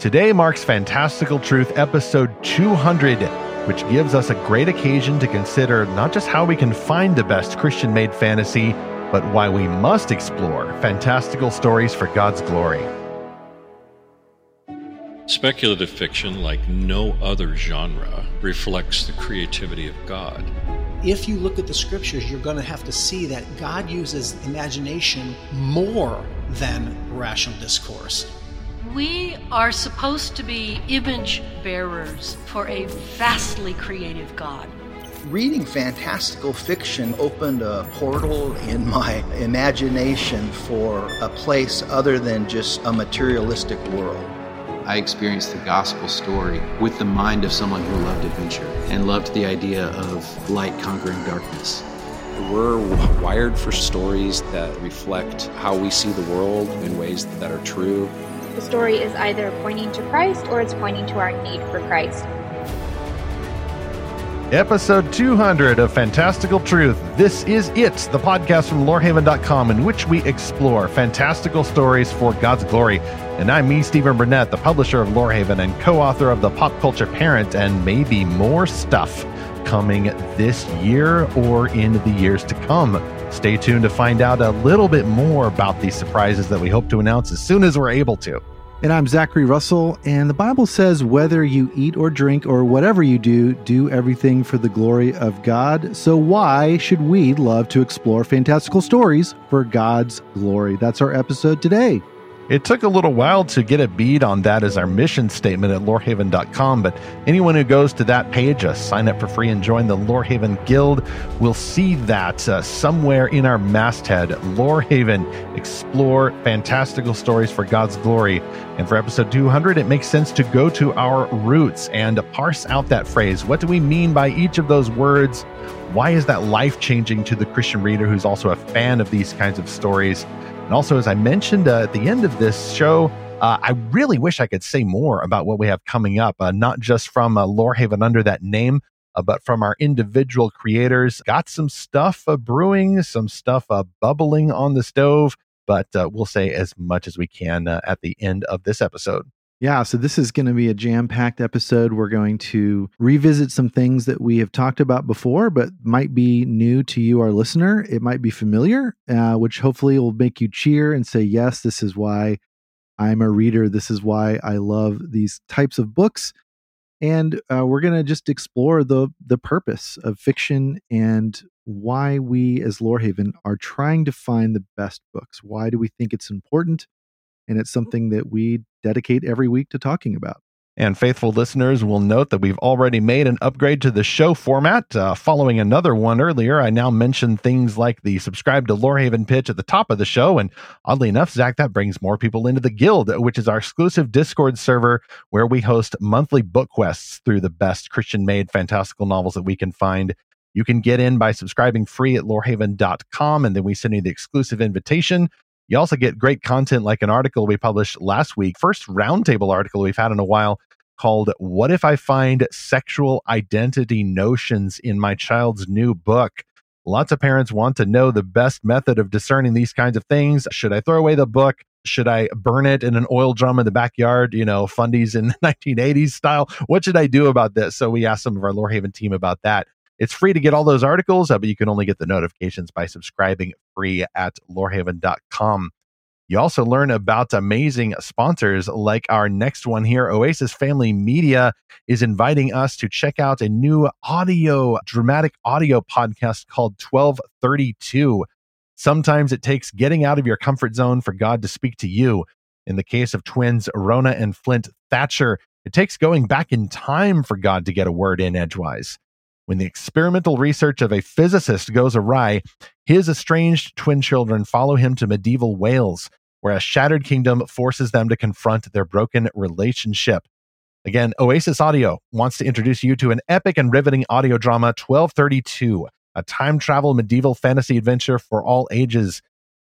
Today marks Fantastical Truth episode 200, which gives us a great occasion to consider not just how we can find the best Christian made fantasy, but why we must explore fantastical stories for God's glory. Speculative fiction, like no other genre, reflects the creativity of God. If you look at the scriptures, you're going to have to see that God uses imagination more than rational discourse. We are supposed to be image bearers for a vastly creative God. Reading fantastical fiction opened a portal in my imagination for a place other than just a materialistic world. I experienced the gospel story with the mind of someone who loved adventure and loved the idea of light conquering darkness. We're wired for stories that reflect how we see the world in ways that are true the story is either pointing to Christ or it's pointing to our need for Christ. Episode 200 of Fantastical Truth. This is It, the podcast from lorehaven.com in which we explore fantastical stories for God's glory. And I'm me, Stephen Burnett, the publisher of Lorehaven and co author of The Pop Culture Parent, and maybe more stuff coming this year or in the years to come. Stay tuned to find out a little bit more about these surprises that we hope to announce as soon as we're able to. And I'm Zachary Russell, and the Bible says whether you eat or drink or whatever you do, do everything for the glory of God. So, why should we love to explore fantastical stories for God's glory? That's our episode today. It took a little while to get a bead on that as our mission statement at lorehaven.com, but anyone who goes to that page, uh, sign up for free and join the Lorehaven Guild, will see that uh, somewhere in our masthead, Lorehaven, explore fantastical stories for God's glory. And for episode 200, it makes sense to go to our roots and parse out that phrase. What do we mean by each of those words? Why is that life changing to the Christian reader who's also a fan of these kinds of stories? And also, as I mentioned uh, at the end of this show, uh, I really wish I could say more about what we have coming up, uh, not just from uh, Lorehaven under that name, uh, but from our individual creators. Got some stuff uh, brewing, some stuff uh, bubbling on the stove, but we'll say as much as we can at the end of this episode. Yeah, so this is going to be a jam packed episode. We're going to revisit some things that we have talked about before, but might be new to you, our listener. It might be familiar, uh, which hopefully will make you cheer and say, Yes, this is why I'm a reader. This is why I love these types of books. And uh, we're going to just explore the, the purpose of fiction and why we as Lorehaven are trying to find the best books. Why do we think it's important? And it's something that we dedicate every week to talking about. And faithful listeners will note that we've already made an upgrade to the show format. Uh, following another one earlier, I now mention things like the subscribe to Lorehaven pitch at the top of the show. And oddly enough, Zach, that brings more people into the Guild, which is our exclusive Discord server where we host monthly book quests through the best Christian made fantastical novels that we can find. You can get in by subscribing free at lorehaven.com, and then we send you the exclusive invitation you also get great content like an article we published last week, first roundtable article we've had in a while called What If I Find Sexual Identity Notions in My Child's New Book? Lots of parents want to know the best method of discerning these kinds of things. Should I throw away the book? Should I burn it in an oil drum in the backyard, you know, fundies in 1980s style? What should I do about this? So we asked some of our Lorehaven team about that. It's free to get all those articles, uh, but you can only get the notifications by subscribing free at lorehaven.com. You also learn about amazing sponsors like our next one here. Oasis Family Media is inviting us to check out a new audio, dramatic audio podcast called 1232. Sometimes it takes getting out of your comfort zone for God to speak to you. In the case of twins Rona and Flint Thatcher, it takes going back in time for God to get a word in edgewise. When the experimental research of a physicist goes awry, his estranged twin children follow him to medieval Wales, where a shattered kingdom forces them to confront their broken relationship. Again, Oasis Audio wants to introduce you to an epic and riveting audio drama, 1232, a time travel medieval fantasy adventure for all ages.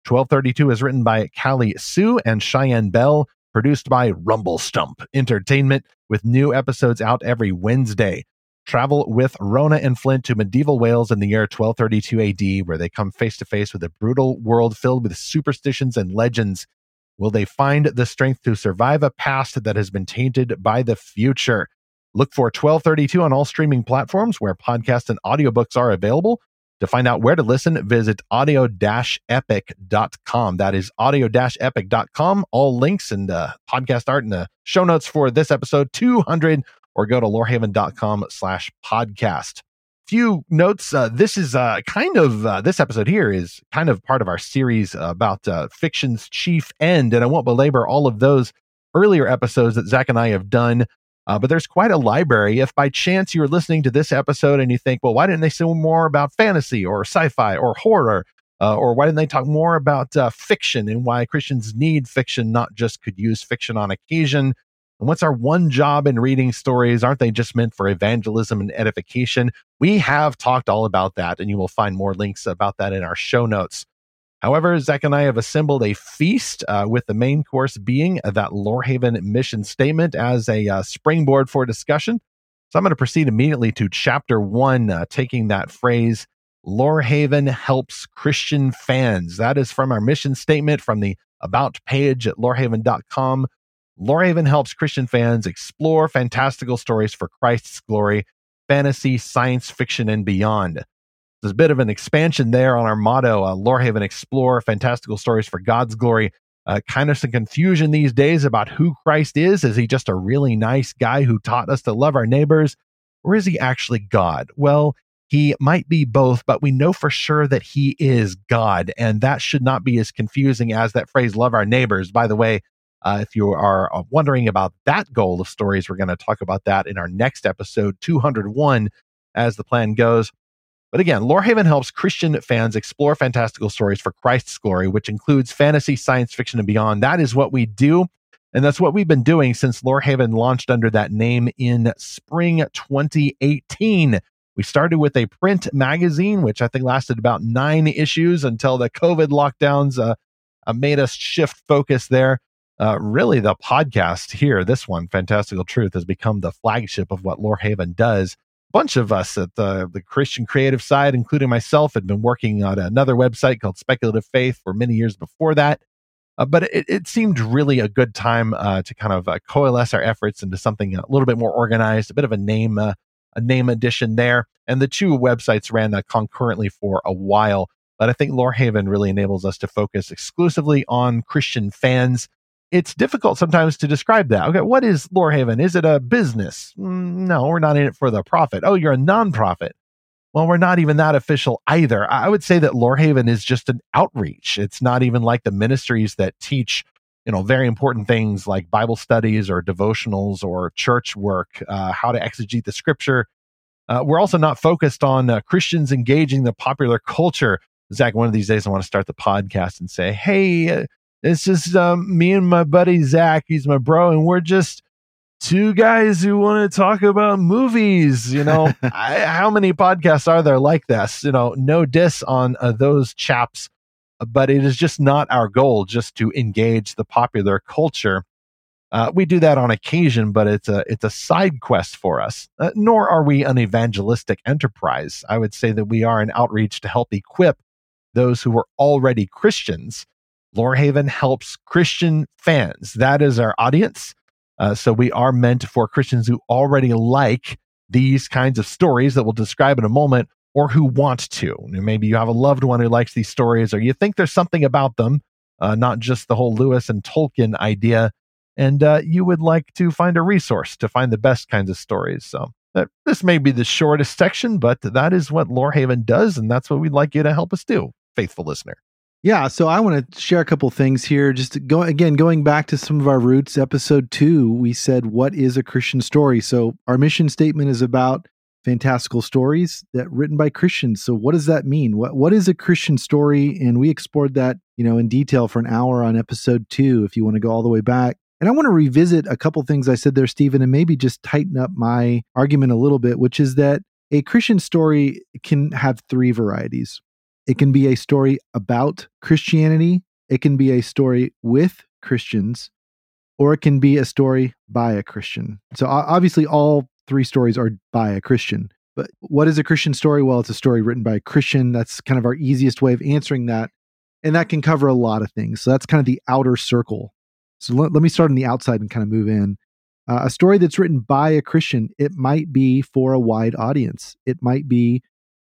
1232 is written by Callie Sue and Cheyenne Bell, produced by Rumble Stump Entertainment, with new episodes out every Wednesday. Travel with Rona and Flint to medieval Wales in the year 1232 AD, where they come face to face with a brutal world filled with superstitions and legends. Will they find the strength to survive a past that has been tainted by the future? Look for 1232 on all streaming platforms where podcasts and audiobooks are available. To find out where to listen, visit audio epic.com. That is audio epic.com. All links and uh, podcast art in the show notes for this episode 200 or go to lorehaven.com slash podcast. Few notes. Uh, this is uh, kind of, uh, this episode here is kind of part of our series about uh, fiction's chief end. And I won't belabor all of those earlier episodes that Zach and I have done. Uh, but there's quite a library. If by chance you're listening to this episode and you think, well, why didn't they say more about fantasy or sci fi or horror? Uh, or why didn't they talk more about uh, fiction and why Christians need fiction, not just could use fiction on occasion? And what's our one job in reading stories? Aren't they just meant for evangelism and edification? We have talked all about that, and you will find more links about that in our show notes. However, Zach and I have assembled a feast uh, with the main course being that Lorehaven mission statement as a uh, springboard for discussion. So I'm going to proceed immediately to chapter one, uh, taking that phrase, Lorehaven helps Christian fans. That is from our mission statement from the About page at lorehaven.com. Lorehaven helps Christian fans explore fantastical stories for Christ's glory, fantasy, science fiction, and beyond. There's a bit of an expansion there on our motto, uh, Lorehaven Explore, fantastical stories for God's glory. Uh, kind of some confusion these days about who Christ is. Is he just a really nice guy who taught us to love our neighbors? Or is he actually God? Well, he might be both, but we know for sure that he is God. And that should not be as confusing as that phrase, love our neighbors. By the way, uh, if you are uh, wondering about that goal of stories, we're going to talk about that in our next episode, 201, as the plan goes. But again, Lorehaven helps Christian fans explore fantastical stories for Christ's glory, which includes fantasy, science fiction, and beyond. That is what we do. And that's what we've been doing since Lorehaven launched under that name in spring 2018. We started with a print magazine, which I think lasted about nine issues until the COVID lockdowns uh, uh, made us shift focus there uh, really the podcast here, this one, Fantastical Truth, has become the flagship of what Lorehaven does. A bunch of us at the, the Christian creative side, including myself, had been working on another website called Speculative Faith for many years before that. Uh, but it, it, seemed really a good time uh, to kind of uh, coalesce our efforts into something a little bit more organized, a bit of a name, uh, a name addition there. And the two websites ran uh, concurrently for a while. But I think Lorehaven really enables us to focus exclusively on Christian fans it's difficult sometimes to describe that. Okay, what is Lorehaven? Is it a business? Mm, no, we're not in it for the profit. Oh, you're a nonprofit. Well, we're not even that official either. I would say that Lorehaven is just an outreach. It's not even like the ministries that teach, you know, very important things like Bible studies or devotionals or church work, uh, how to exegete the scripture. Uh, we're also not focused on uh, Christians engaging the popular culture. Zach, one of these days I want to start the podcast and say, hey, uh, it's just um, me and my buddy Zach. He's my bro, and we're just two guys who want to talk about movies. You know, I, how many podcasts are there like this? You know, no diss on uh, those chaps, but it is just not our goal just to engage the popular culture. Uh, we do that on occasion, but it's a it's a side quest for us. Uh, nor are we an evangelistic enterprise. I would say that we are an outreach to help equip those who are already Christians Lorehaven helps Christian fans. That is our audience. Uh, so we are meant for Christians who already like these kinds of stories that we'll describe in a moment, or who want to. Maybe you have a loved one who likes these stories, or you think there's something about them, uh, not just the whole Lewis and Tolkien idea, and uh, you would like to find a resource to find the best kinds of stories. So uh, this may be the shortest section, but that is what Lorehaven does, and that's what we'd like you to help us do, faithful listener. Yeah, so I want to share a couple things here. Just go again, going back to some of our roots. Episode two, we said, "What is a Christian story?" So our mission statement is about fantastical stories that written by Christians. So what does that mean? What what is a Christian story? And we explored that, you know, in detail for an hour on episode two. If you want to go all the way back, and I want to revisit a couple things I said there, Stephen, and maybe just tighten up my argument a little bit, which is that a Christian story can have three varieties. It can be a story about Christianity, it can be a story with Christians, or it can be a story by a Christian. So obviously, all three stories are by a Christian. But what is a Christian story? Well, it's a story written by a Christian. That's kind of our easiest way of answering that. And that can cover a lot of things. So that's kind of the outer circle. So let, let me start on the outside and kind of move in. Uh, a story that's written by a Christian, it might be for a wide audience. It might be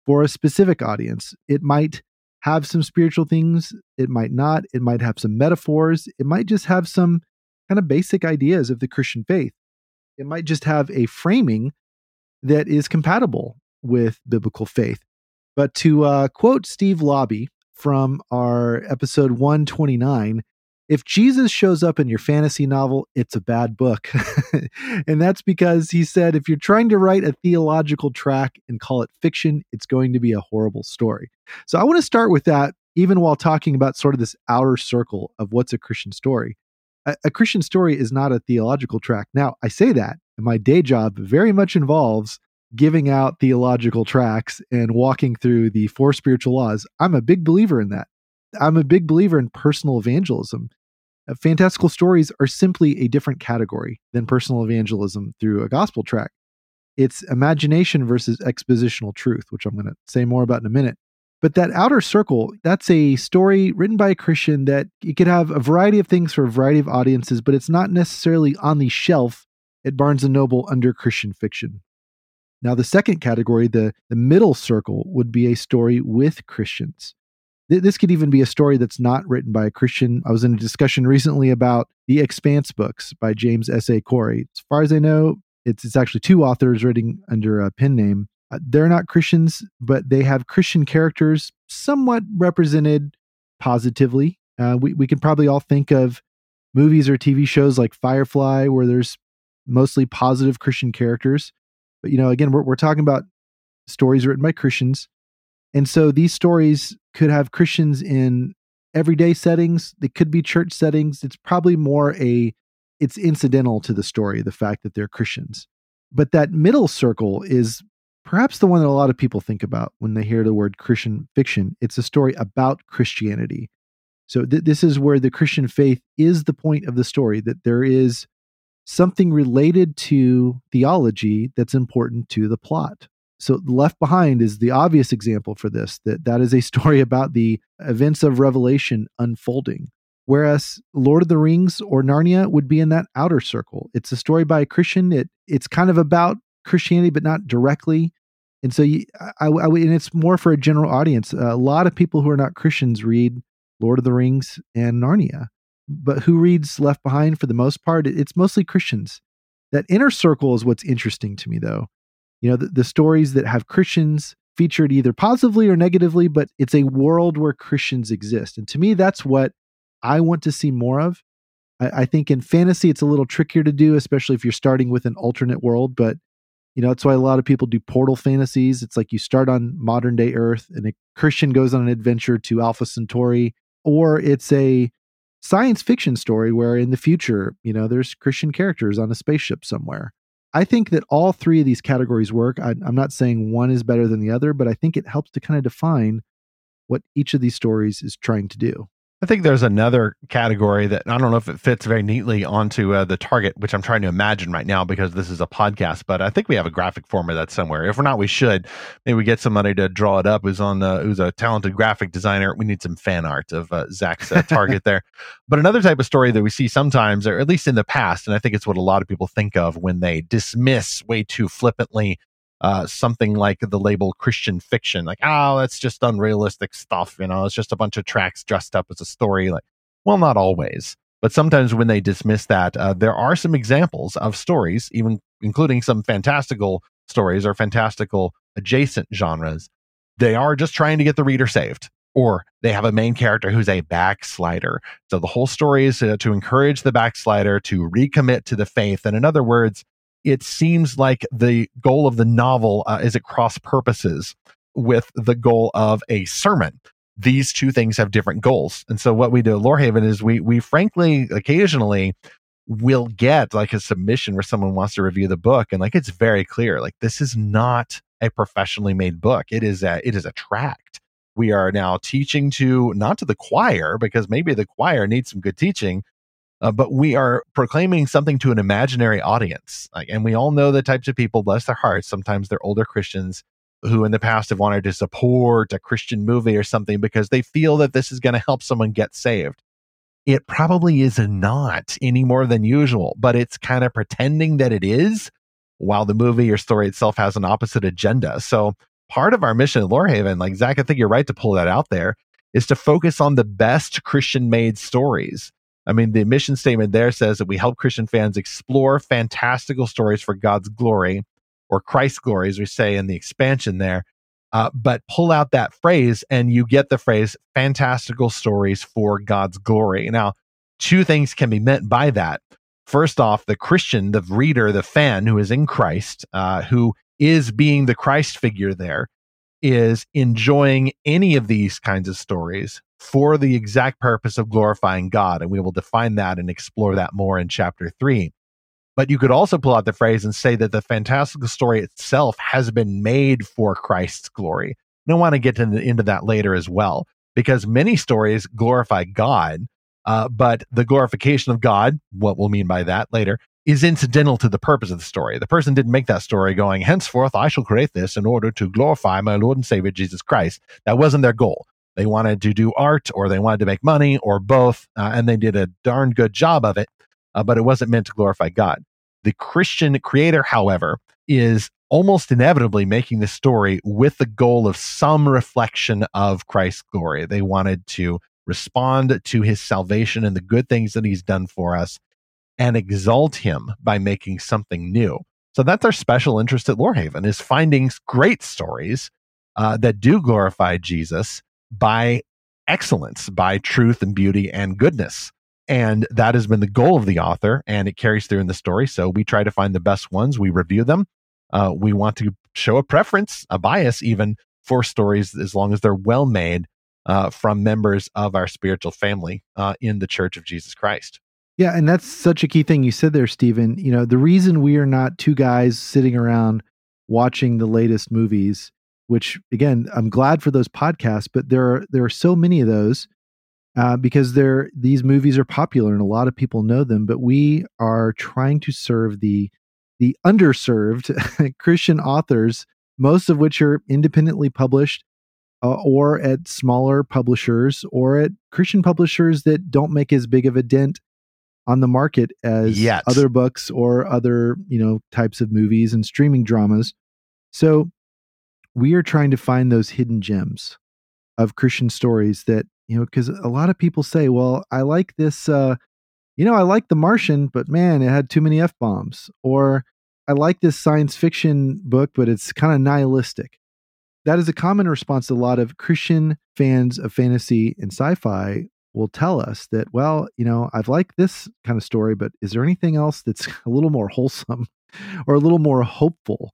for a specific audience. It might have some spiritual things. It might not. It might have some metaphors. It might just have some kind of basic ideas of the Christian faith. It might just have a framing that is compatible with biblical faith. But to uh, quote Steve Laube from our episode 129, if Jesus shows up in your fantasy novel, it's a bad book. and that's because he said if you're trying to write a theological track and call it fiction, it's going to be a horrible story. So I want to start with that, even while talking about sort of this outer circle of what's a Christian story. A, a Christian story is not a theological track. Now, I say that, and my day job very much involves giving out theological tracks and walking through the four spiritual laws. I'm a big believer in that. I'm a big believer in personal evangelism. Uh, fantastical stories are simply a different category than personal evangelism through a gospel track. It's imagination versus expositional truth, which I'm going to say more about in a minute. But that outer circle, that's a story written by a Christian that it could have a variety of things for a variety of audiences, but it's not necessarily on the shelf at Barnes and Noble under Christian fiction. Now, the second category, the, the middle circle, would be a story with Christians. This could even be a story that's not written by a Christian. I was in a discussion recently about the Expanse books by James S.A. Corey. As far as I know, it's, it's actually two authors writing under a pen name. Uh, they're not Christians, but they have Christian characters somewhat represented positively. Uh, we, we can probably all think of movies or TV shows like Firefly, where there's mostly positive Christian characters. But, you know, again, we're, we're talking about stories written by Christians. And so these stories could have Christians in everyday settings. They could be church settings. It's probably more a, it's incidental to the story, the fact that they're Christians. But that middle circle is perhaps the one that a lot of people think about when they hear the word Christian fiction. It's a story about Christianity. So th- this is where the Christian faith is the point of the story, that there is something related to theology that's important to the plot. So Left Behind is the obvious example for this that that is a story about the events of revelation unfolding. Whereas Lord of the Rings or Narnia would be in that outer circle. It's a story by a Christian. It it's kind of about Christianity, but not directly. And so, you, I, I, and it's more for a general audience. a lot of people who are not Christians read Lord of the Rings and Narnia but who reads Left Behind for the most part? It's mostly Christians. That inner circle is what's interesting to me, though. You know, the, the stories that have Christians featured either positively or negatively, but it's a world where Christians exist. And to me, that's what I want to see more of. I, I think in fantasy, it's a little trickier to do, especially if you're starting with an alternate world. But you know, that's why a lot of people do portal fantasies. It's like you start on modern day Earth and a Christian goes on an adventure to Alpha Centauri, or it's a science fiction story where in the future, you know, there's Christian characters on a spaceship somewhere. I think that all three of these categories work. I, am not saying one is better than the other, but I think it helps to kind of define what each of these stories is trying to do. I think there's another category that I don't know if it fits very neatly onto uh, the target, which I'm trying to imagine right now because this is a podcast. But I think we have a graphic form of that somewhere. If we're not, we should. Maybe we get somebody to draw it up. Who's on the who's a talented graphic designer. We need some fan art of uh, Zach's uh, target there. But another type of story that we see sometimes, or at least in the past, and I think it's what a lot of people think of when they dismiss way too flippantly uh, something like the label Christian fiction, like, oh, that's just unrealistic stuff. You know, it's just a bunch of tracks dressed up as a story. Like, well, not always. But sometimes when they dismiss that, uh, there are some examples of stories, even including some fantastical stories or fantastical adjacent genres. They are just trying to get the reader saved, or they have a main character who's a backslider. So the whole story is uh, to encourage the backslider to recommit to the faith. And in other words, it seems like the goal of the novel uh, is at cross purposes with the goal of a sermon. These two things have different goals. And so what we do at Lorehaven is we we frankly occasionally will get like a submission where someone wants to review the book and like it's very clear like this is not a professionally made book. It is a it is a tract. We are now teaching to not to the choir because maybe the choir needs some good teaching, uh, but we are proclaiming something to an imaginary audience. Like, and we all know the types of people, bless their hearts, sometimes they're older Christians who in the past have wanted to support a Christian movie or something because they feel that this is going to help someone get saved. it probably is not any more than usual, but it's kind of pretending that it is while the movie or story itself has an opposite agenda. So part of our mission at Lorehaven, like Zach, I think you're right to pull that out there, is to focus on the best Christian made stories. I mean, the mission statement there says that we help Christian fans explore fantastical stories for God's glory or Christ's glory, as we say in the expansion there. Uh, but pull out that phrase and you get the phrase fantastical stories for God's glory. Now, two things can be meant by that. First off, the Christian, the reader, the fan who is in Christ, uh, who is being the Christ figure there, is enjoying any of these kinds of stories for the exact purpose of glorifying God. And we will define that and explore that more in chapter three. But you could also pull out the phrase and say that the fantastical story itself has been made for Christ's glory. And I want to get into, that later as well, because many stories glorify God, uh, but the glorification of God, what we'll mean by that later, is incidental to the purpose of the story. The person didn't make that story going, henceforth, I shall create this in order to glorify my Lord and Savior Jesus Christ. That wasn't their goal. They wanted to do art or they wanted to make money or both, uh, and they did a darn good job of it, uh, but it wasn't meant to glorify God. The Christian creator, however, is almost inevitably making the story with the goal of some reflection of Christ's glory. They wanted to respond to his salvation and the good things that he's done for us and exalt him by making something new. So that's our special interest at Lorehaven is finding great stories uh, that do glorify Jesus by excellence, by truth and beauty and goodness. And that has been the goal of the author, and it carries through in the story. So we try to find the best ones, we review them. Uh, we want to show a preference, a bias even for stories as long as they're well made uh, from members of our spiritual family uh, in the Church of Jesus Christ. Yeah, and that's such a key thing you said there, Stephen. You know, the reason we are not two guys sitting around watching the latest movies, which again, I'm glad for those podcasts, but there are there are so many of those uh, because they're these movies are popular and a lot of people know them. But we are trying to serve the the underserved Christian authors, most of which are independently published uh, or at smaller publishers or at Christian publishers that don't make as big of a dent on the market as Yet. other books or other you know types of movies and streaming dramas. So we are trying to find those hidden gems of Christian stories that you know because a lot of people say well i like this uh you know i like the martian but man it had too many f-bombs or i like this science fiction book but it's kind of nihilistic. That is a common response a lot of christian fans of fantasy and sci-fi will tell us that well you know i've liked this kind of story but is there anything else that's a little more wholesome or a little more hopeful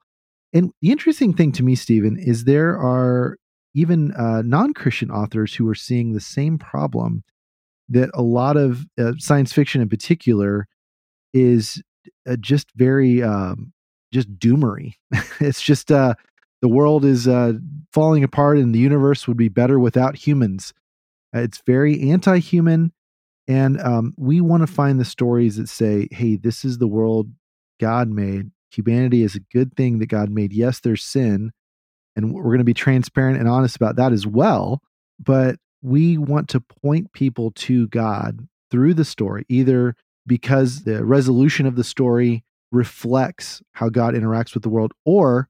and the interesting thing to me stephen is there are even uh, non-christian authors who are seeing the same problem that a lot of uh, science fiction in particular is uh, just very um, just doomery. It's just uh, the world is uh, falling apart and the universe would be better without humans. Uh, it's very anti-human and um, we want to find the stories that say hey this is the world god made humanity is a good thing that god made. Yes there's sin and we're going to be transparent and honest about that as well but we want to point people to god through the story either because the resolution of the story reflects how god interacts with the world or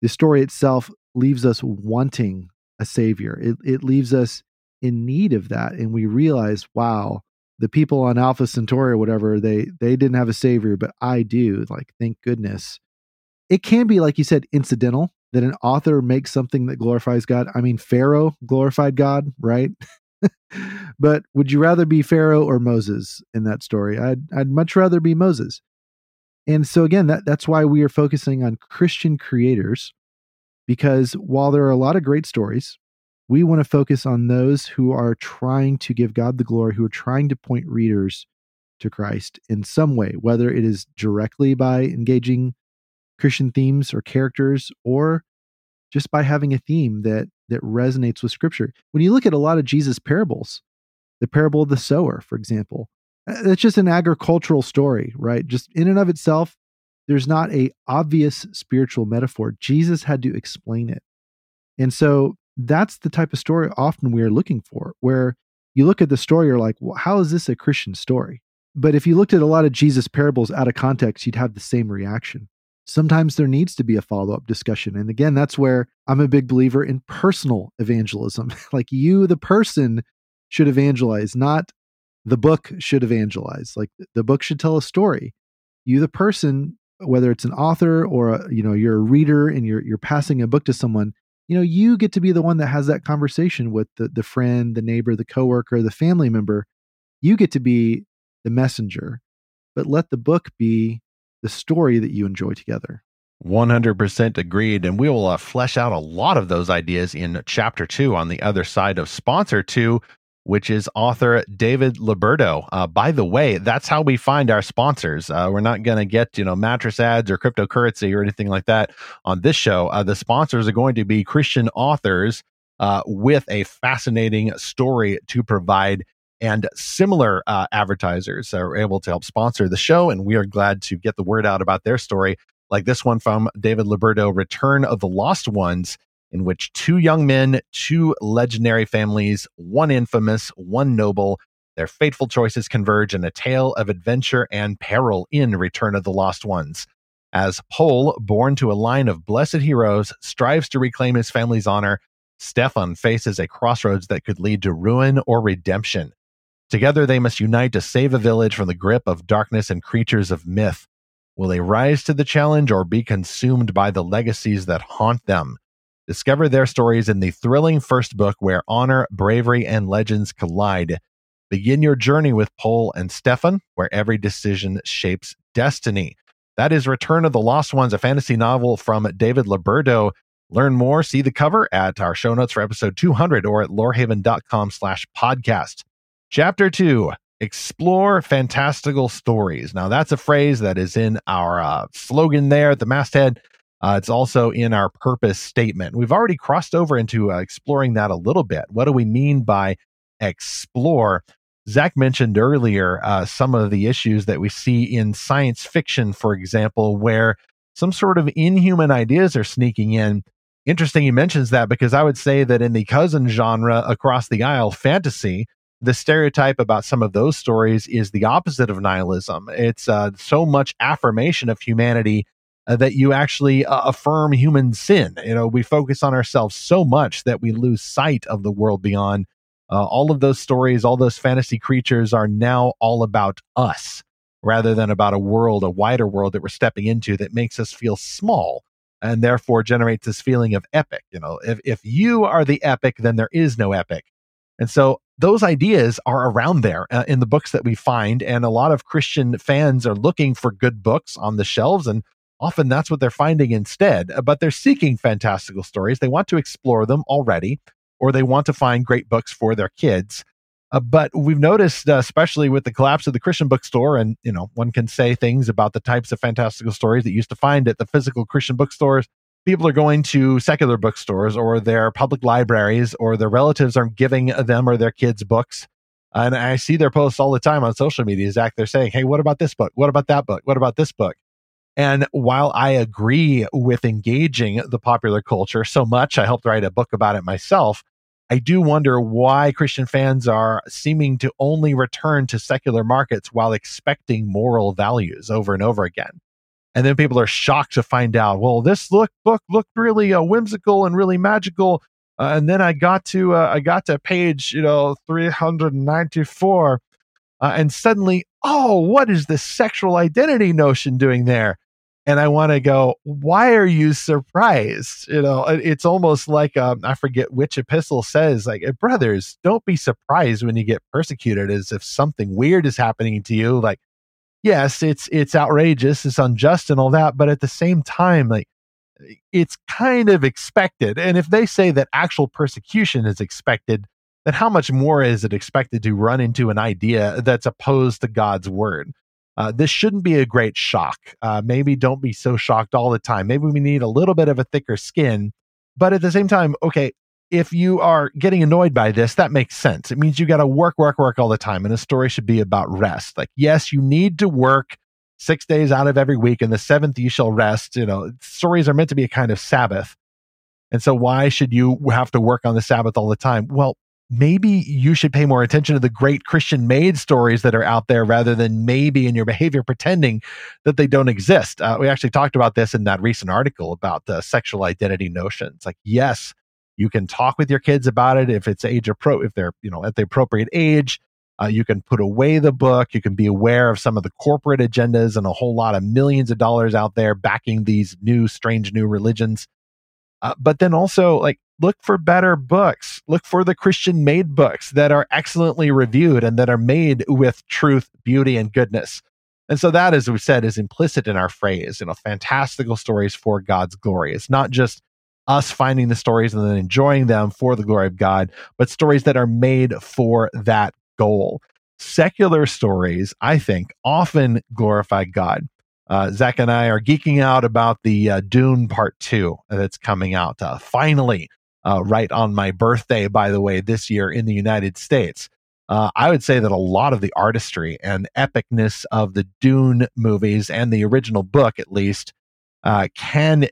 the story itself leaves us wanting a savior. It, it leaves us in need of that and we realize wow the people on alpha centauri or whatever they they didn't have a savior but i do like thank goodness it can be like you said incidental that an author makes something that glorifies God. I mean, Pharaoh glorified God, right? but would you rather be Pharaoh or Moses in that story? I'd I'd much rather be Moses. And so again, that that's why we are focusing on Christian creators because while there are a lot of great stories, we want to focus on those who are trying to give God the glory, who are trying to point readers to Christ in some way, whether it is directly by engaging Christian themes or characters, or just by having a theme that that resonates with Scripture. When you look at a lot of Jesus' parables, the parable of the sower, for example, uh, that's just an agricultural story, right? Just in and of itself, there's not a obvious spiritual metaphor. Jesus had to explain it, and so that's the type of story often we are looking for, where you look at the story, you're like, well, how is this a Christian story? But if you looked at a lot of Jesus parables out of context, you'd have the same reaction. Sometimes there needs to be a follow up discussion. And again, that's where I'm a big believer in personal evangelism. like you, the person, should evangelize, not the book should evangelize. Like the book should tell a story. You, the person, whether it's an author or a, you know you're a reader and you're you're passing a book to someone, you know you get to be the one that has that conversation with the the friend, the neighbor, the coworker, the family member. You get to be the messenger, but let the book be the story that you enjoy together. 100% agreed. And we will uh, flesh out a lot of those ideas in chapter two on the other side of sponsor two, which is author David Liberto. Uh, by the way, that's how we find our sponsors. Uh, we're not going to get, you know, mattress ads or cryptocurrency or anything like that on this show. Uh, the sponsors are going to be Christian authors uh, with a fascinating story to provide and similar uh, advertisers are able to help sponsor the show. And we are glad to get the word out about their story, like this one from David Liberto Return of the Lost Ones, in which two young men, two legendary families, one infamous, one noble, their fateful choices converge in a tale of adventure and peril in Return of the Lost Ones. As Pole, born to a line of blessed heroes, strives to reclaim his family's honor, Stefan faces a crossroads that could lead to ruin or redemption. Together they must unite to save a village from the grip of darkness and creatures of myth. Will they rise to the challenge or be consumed by the legacies that haunt them? Discover their stories in the thrilling first book where honor, bravery, and legends collide. Begin your journey with Pole and Stefan, where every decision shapes destiny. That is Return of the Lost Ones, a fantasy novel from David Liberto. Learn more, see the cover at our show notes for episode 200 or at lorehaven.com slash podcast. Chapter two explore fantastical stories. Now, that's a phrase that is in our uh, slogan there at the masthead. Uh, it's also in our purpose statement. We've already crossed over into uh, exploring that a little bit. What do we mean by explore? Zach mentioned earlier uh, some of the issues that we see in science fiction, for example, where some sort of inhuman ideas are sneaking in. Interesting he mentions that because I would say that in the cousin genre across the aisle, fantasy, the stereotype about some of those stories is the opposite of nihilism. It's uh, so much affirmation of humanity uh, that you actually uh, affirm human sin. You know, we focus on ourselves so much that we lose sight of the world beyond. Uh, all of those stories, all those fantasy creatures are now all about us rather than about a world, a wider world that we're stepping into that makes us feel small and therefore generates this feeling of epic. You know, if, if you are the epic, then there is no epic. And so those ideas are around there uh, in the books that we find. And a lot of Christian fans are looking for good books on the shelves. And often that's what they're finding instead. Uh, but they're seeking fantastical stories. They want to explore them already, or they want to find great books for their kids. Uh, but we've noticed, uh, especially with the collapse of the Christian bookstore, and you know, one can say things about the types of fantastical stories that used to find at the physical Christian bookstores people are going to secular bookstores or their public libraries or their relatives are giving them or their kids books. And I see their posts all the time on social media. Zach, they're saying, Hey, what about this book? What about that book? What about this book? And while I agree with engaging the popular culture so much, I helped write a book about it myself. I do wonder why Christian fans are seeming to only return to secular markets while expecting moral values over and over again and then people are shocked to find out well this look book looked really uh, whimsical and really magical uh, and then i got to uh, i got to page you know 394 uh, and suddenly oh what is this sexual identity notion doing there and i want to go why are you surprised you know it's almost like um, i forget which epistle says like brothers don't be surprised when you get persecuted as if something weird is happening to you like yes, it's it's outrageous, it's unjust and all that, but at the same time, like it's kind of expected. And if they say that actual persecution is expected, then how much more is it expected to run into an idea that's opposed to God's word? Uh, this shouldn't be a great shock. Uh, maybe don't be so shocked all the time. Maybe we need a little bit of a thicker skin. But at the same time, okay, if you are getting annoyed by this, that makes sense. It means you got to work, work, work all the time. And a story should be about rest. Like, yes, you need to work six days out of every week, and the seventh you shall rest. You know, stories are meant to be a kind of Sabbath. And so, why should you have to work on the Sabbath all the time? Well, maybe you should pay more attention to the great Christian made stories that are out there rather than maybe in your behavior pretending that they don't exist. Uh, we actually talked about this in that recent article about the sexual identity notions. Like, yes, you can talk with your kids about it if it's age appro if they're you know at the appropriate age. Uh, you can put away the book. You can be aware of some of the corporate agendas and a whole lot of millions of dollars out there backing these new, strange new religions. Uh, but then also, like, look for better books. Look for the Christian made books that are excellently reviewed and that are made with truth, beauty, and goodness. And so that, as we said, is implicit in our phrase, you know, fantastical stories for God's glory. It's not just us finding the stories and then enjoying them for the glory of God, but stories that are made for that goal. Secular stories, I think, often glorify God. Uh, Zach and I are geeking out about the uh, Dune Part 2 that's coming out uh, finally, uh, right on my birthday, by the way, this year in the United States. Uh, I would say that a lot of the artistry and epicness of the Dune movies and the original book, at least, uh, can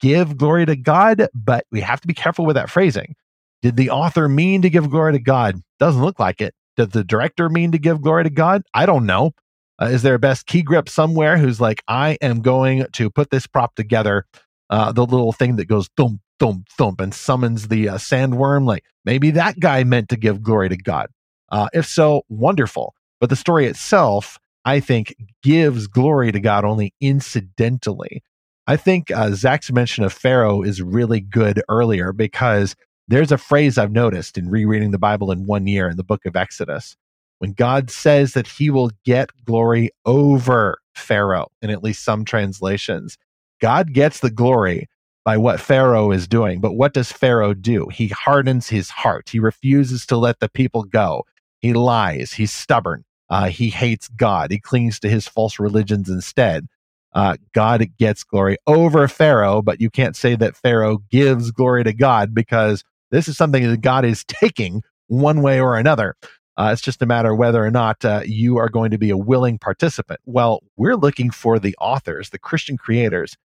give glory to God, but we have to be careful with that phrasing. Did the author mean to give glory to God? Doesn't look like it. Does the director mean to give glory to God? I don't know. Uh, is there a best key grip somewhere who's like, I am going to put this prop together? Uh, the little thing that goes thump, thump, thump and summons the uh, sandworm. Like maybe that guy meant to give glory to God. Uh, if so, wonderful. But the story itself, I think, gives glory to God only incidentally. I think uh, Zach's mention of Pharaoh is really good earlier because there's a phrase I've noticed in rereading the Bible in one year in the book of Exodus. When God says that he will get glory over Pharaoh, in at least some translations, God gets the glory by what Pharaoh is doing. But what does Pharaoh do? He hardens his heart. He refuses to let the people go. He lies. He's stubborn. Uh, he hates God. He clings to his false religions instead uh, God gets glory over Pharaoh, but you can't say that Pharaoh gives glory to God because this is something that God is taking one way or another. Uh, it's just a matter whether or not uh, you are going to be a willing participant. Well, we're looking for the authors, the Christian creators,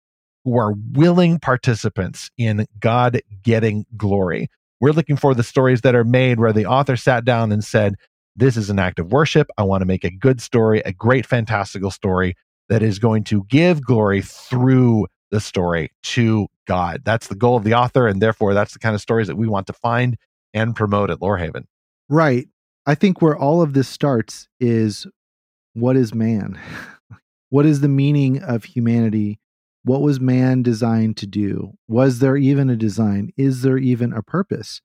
who are willing participants in God getting glory. We're looking for the stories that are made where the author sat down and said, This is an act of worship. I want to make a good story, a great, fantastical story that is going to give glory through the story to God. That's the goal of the author, and therefore that's the kind of stories that we want to find and promote at Lorehaven. Right. I think where all of this starts is what is man? what is the meaning of humanity? What was man designed to do? Was there even a design? Is there even a purpose?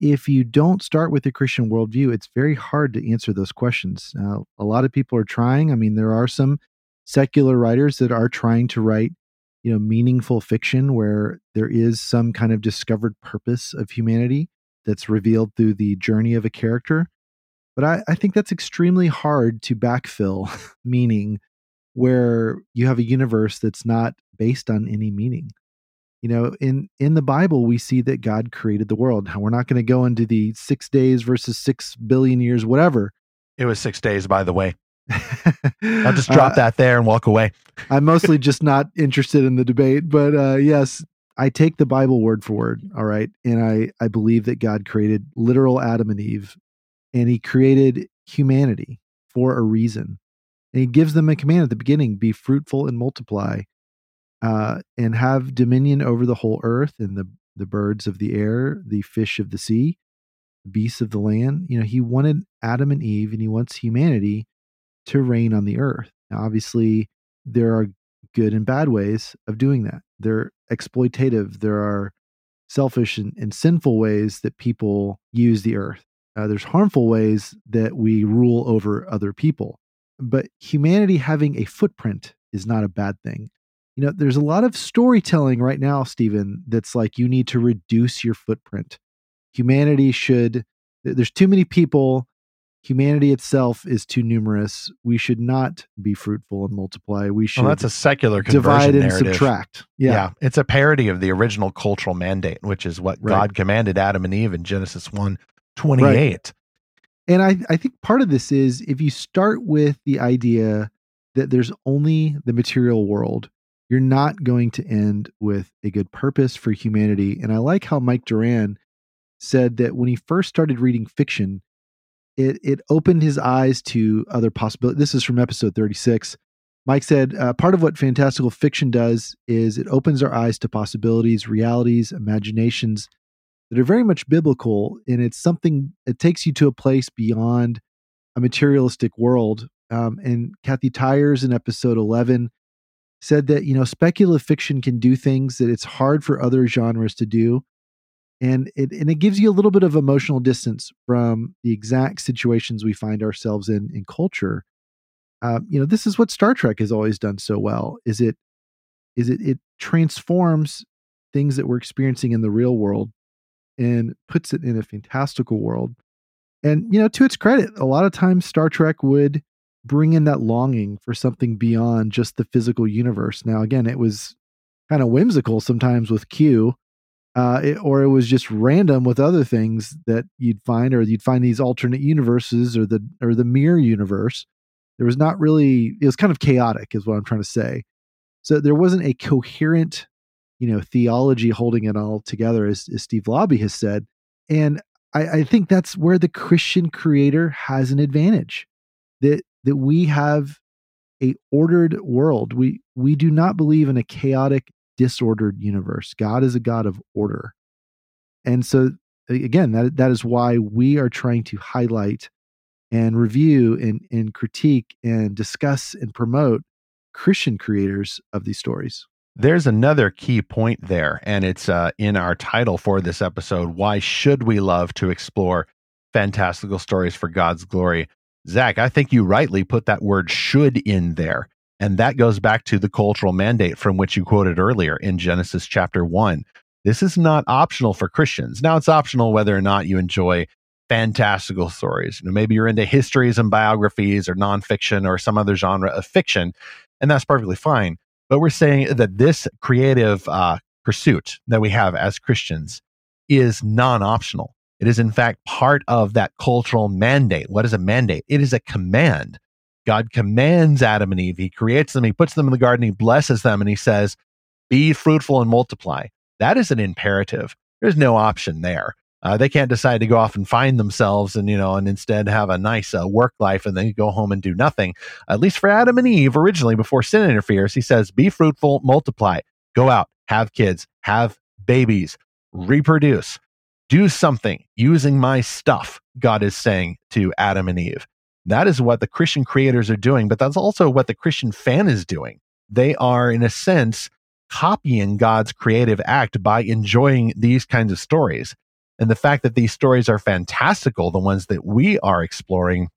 If you don't start with the Christian worldview, it's very hard to answer those questions. Uh, a lot of people are trying. I mean, there are some secular writers that are trying to write you know meaningful fiction where there is some kind of discovered purpose of humanity that's revealed through the journey of a character but i, I think that's extremely hard to backfill meaning where you have a universe that's not based on any meaning. You know in in the bible we see that god created the world. Now, we're not going to go into the six days versus six billion years whatever. It was six days by the way. I'll just drop uh, that there and walk away. I'm mostly just not interested in the debate, but uh, yes, I take the Bible word for word. All right, and I I believe that God created literal Adam and Eve, and He created humanity for a reason, and He gives them a command at the beginning: be fruitful and multiply, uh, and have dominion over the whole earth and the the birds of the air, the fish of the sea, beasts of the land. You know, He wanted Adam and Eve, and He wants humanity to reign on the earth. Now, obviously, there are good and bad ways of doing that. They're exploitative. There are selfish and, and sinful ways that people use the earth. Uh, there's harmful ways that we rule over other people. But humanity having a footprint is not a bad thing. You know, there's a lot of storytelling right now, Stephen, that's like you need to reduce your footprint. Humanity should, there's too many people humanity itself is too numerous. We should not be fruitful and multiply. We should. Well, that's a secular divide and narrative. subtract. Yeah. yeah. it's a parody of the original cultural mandate, which is what right. God commanded Adam and Eve in Genesis one twenty eight. Right. And I, I think part of this is if you start with the idea that there's only the material world, you're not going to end with a good purpose for humanity. And I like how Mike Duran said that when he first started reading fiction, it it opened his eyes to other possibilities. This is from episode 36. Mike said, uh, part of what fantastical fiction does is it opens our eyes to possibilities, realities, imaginations that are very much biblical. And it's something, it takes you to a place beyond a materialistic world. Um, and Kathy Tyers in episode 11 said that, you know, speculative fiction can do things that it's hard for other genres to do. And it, and it gives you a little bit of emotional distance from the exact situations we find ourselves in in culture uh, you know this is what star trek has always done so well is it is it it transforms things that we're experiencing in the real world and puts it in a fantastical world. And you know to its credit a lot of times star trek would bring in that longing for something beyond just the physical universe. Now again it was kind of whimsical sometimes with q uh, it, or it was just random with other things that you'd find or you'd find these alternate universes or the or the mirror universe. There was not really it was kind of chaotic is what i'm trying to say. So there wasn't a coherent you know theology holding it all together as, as steve laube has said. And I, I think that's where the christian creator has an advantage that that we have a ordered world. We we do not believe in a chaotic disordered universe. God is a god of order. And so again that that is why we are trying to highlight and review and, and critique and discuss and promote Christian creators of these stories. There's another key point there, and it's uh, in our title for this episode. Why should we love to explore fantastical stories for God's glory? Zach, I think you rightly put that word should in there. And that goes back to the cultural mandate from which you quoted earlier in Genesis chapter one. This is not optional for Christians. Now, it's optional whether or not you enjoy fantastical stories. You know, maybe you're into histories and biographies or nonfiction or some other genre of fiction, and that's perfectly fine. But we're saying that this creative uh, pursuit that we have as Christians is non optional. It is, in fact, part of that cultural mandate. What is a mandate? It is a command. God commands Adam and Eve. He creates them, He puts them in the garden, He blesses them, and He says, Be fruitful and multiply. That is an imperative. There's no option there. Uh, they can't decide to go off and find themselves and you know and instead have a nice uh, work life and then go home and do nothing. At least for adam and eve originally before sin interferes he says be fruitful multiply go out have kids have babies reproduce do something using my stuff god is saying to adam and eve. That is what the christian creators are doing but that's also what the christian fan is doing. They are in a sense copying god's creative act by enjoying these kinds of stories and the fact that these stories are fantastical, the ones that we are exploring,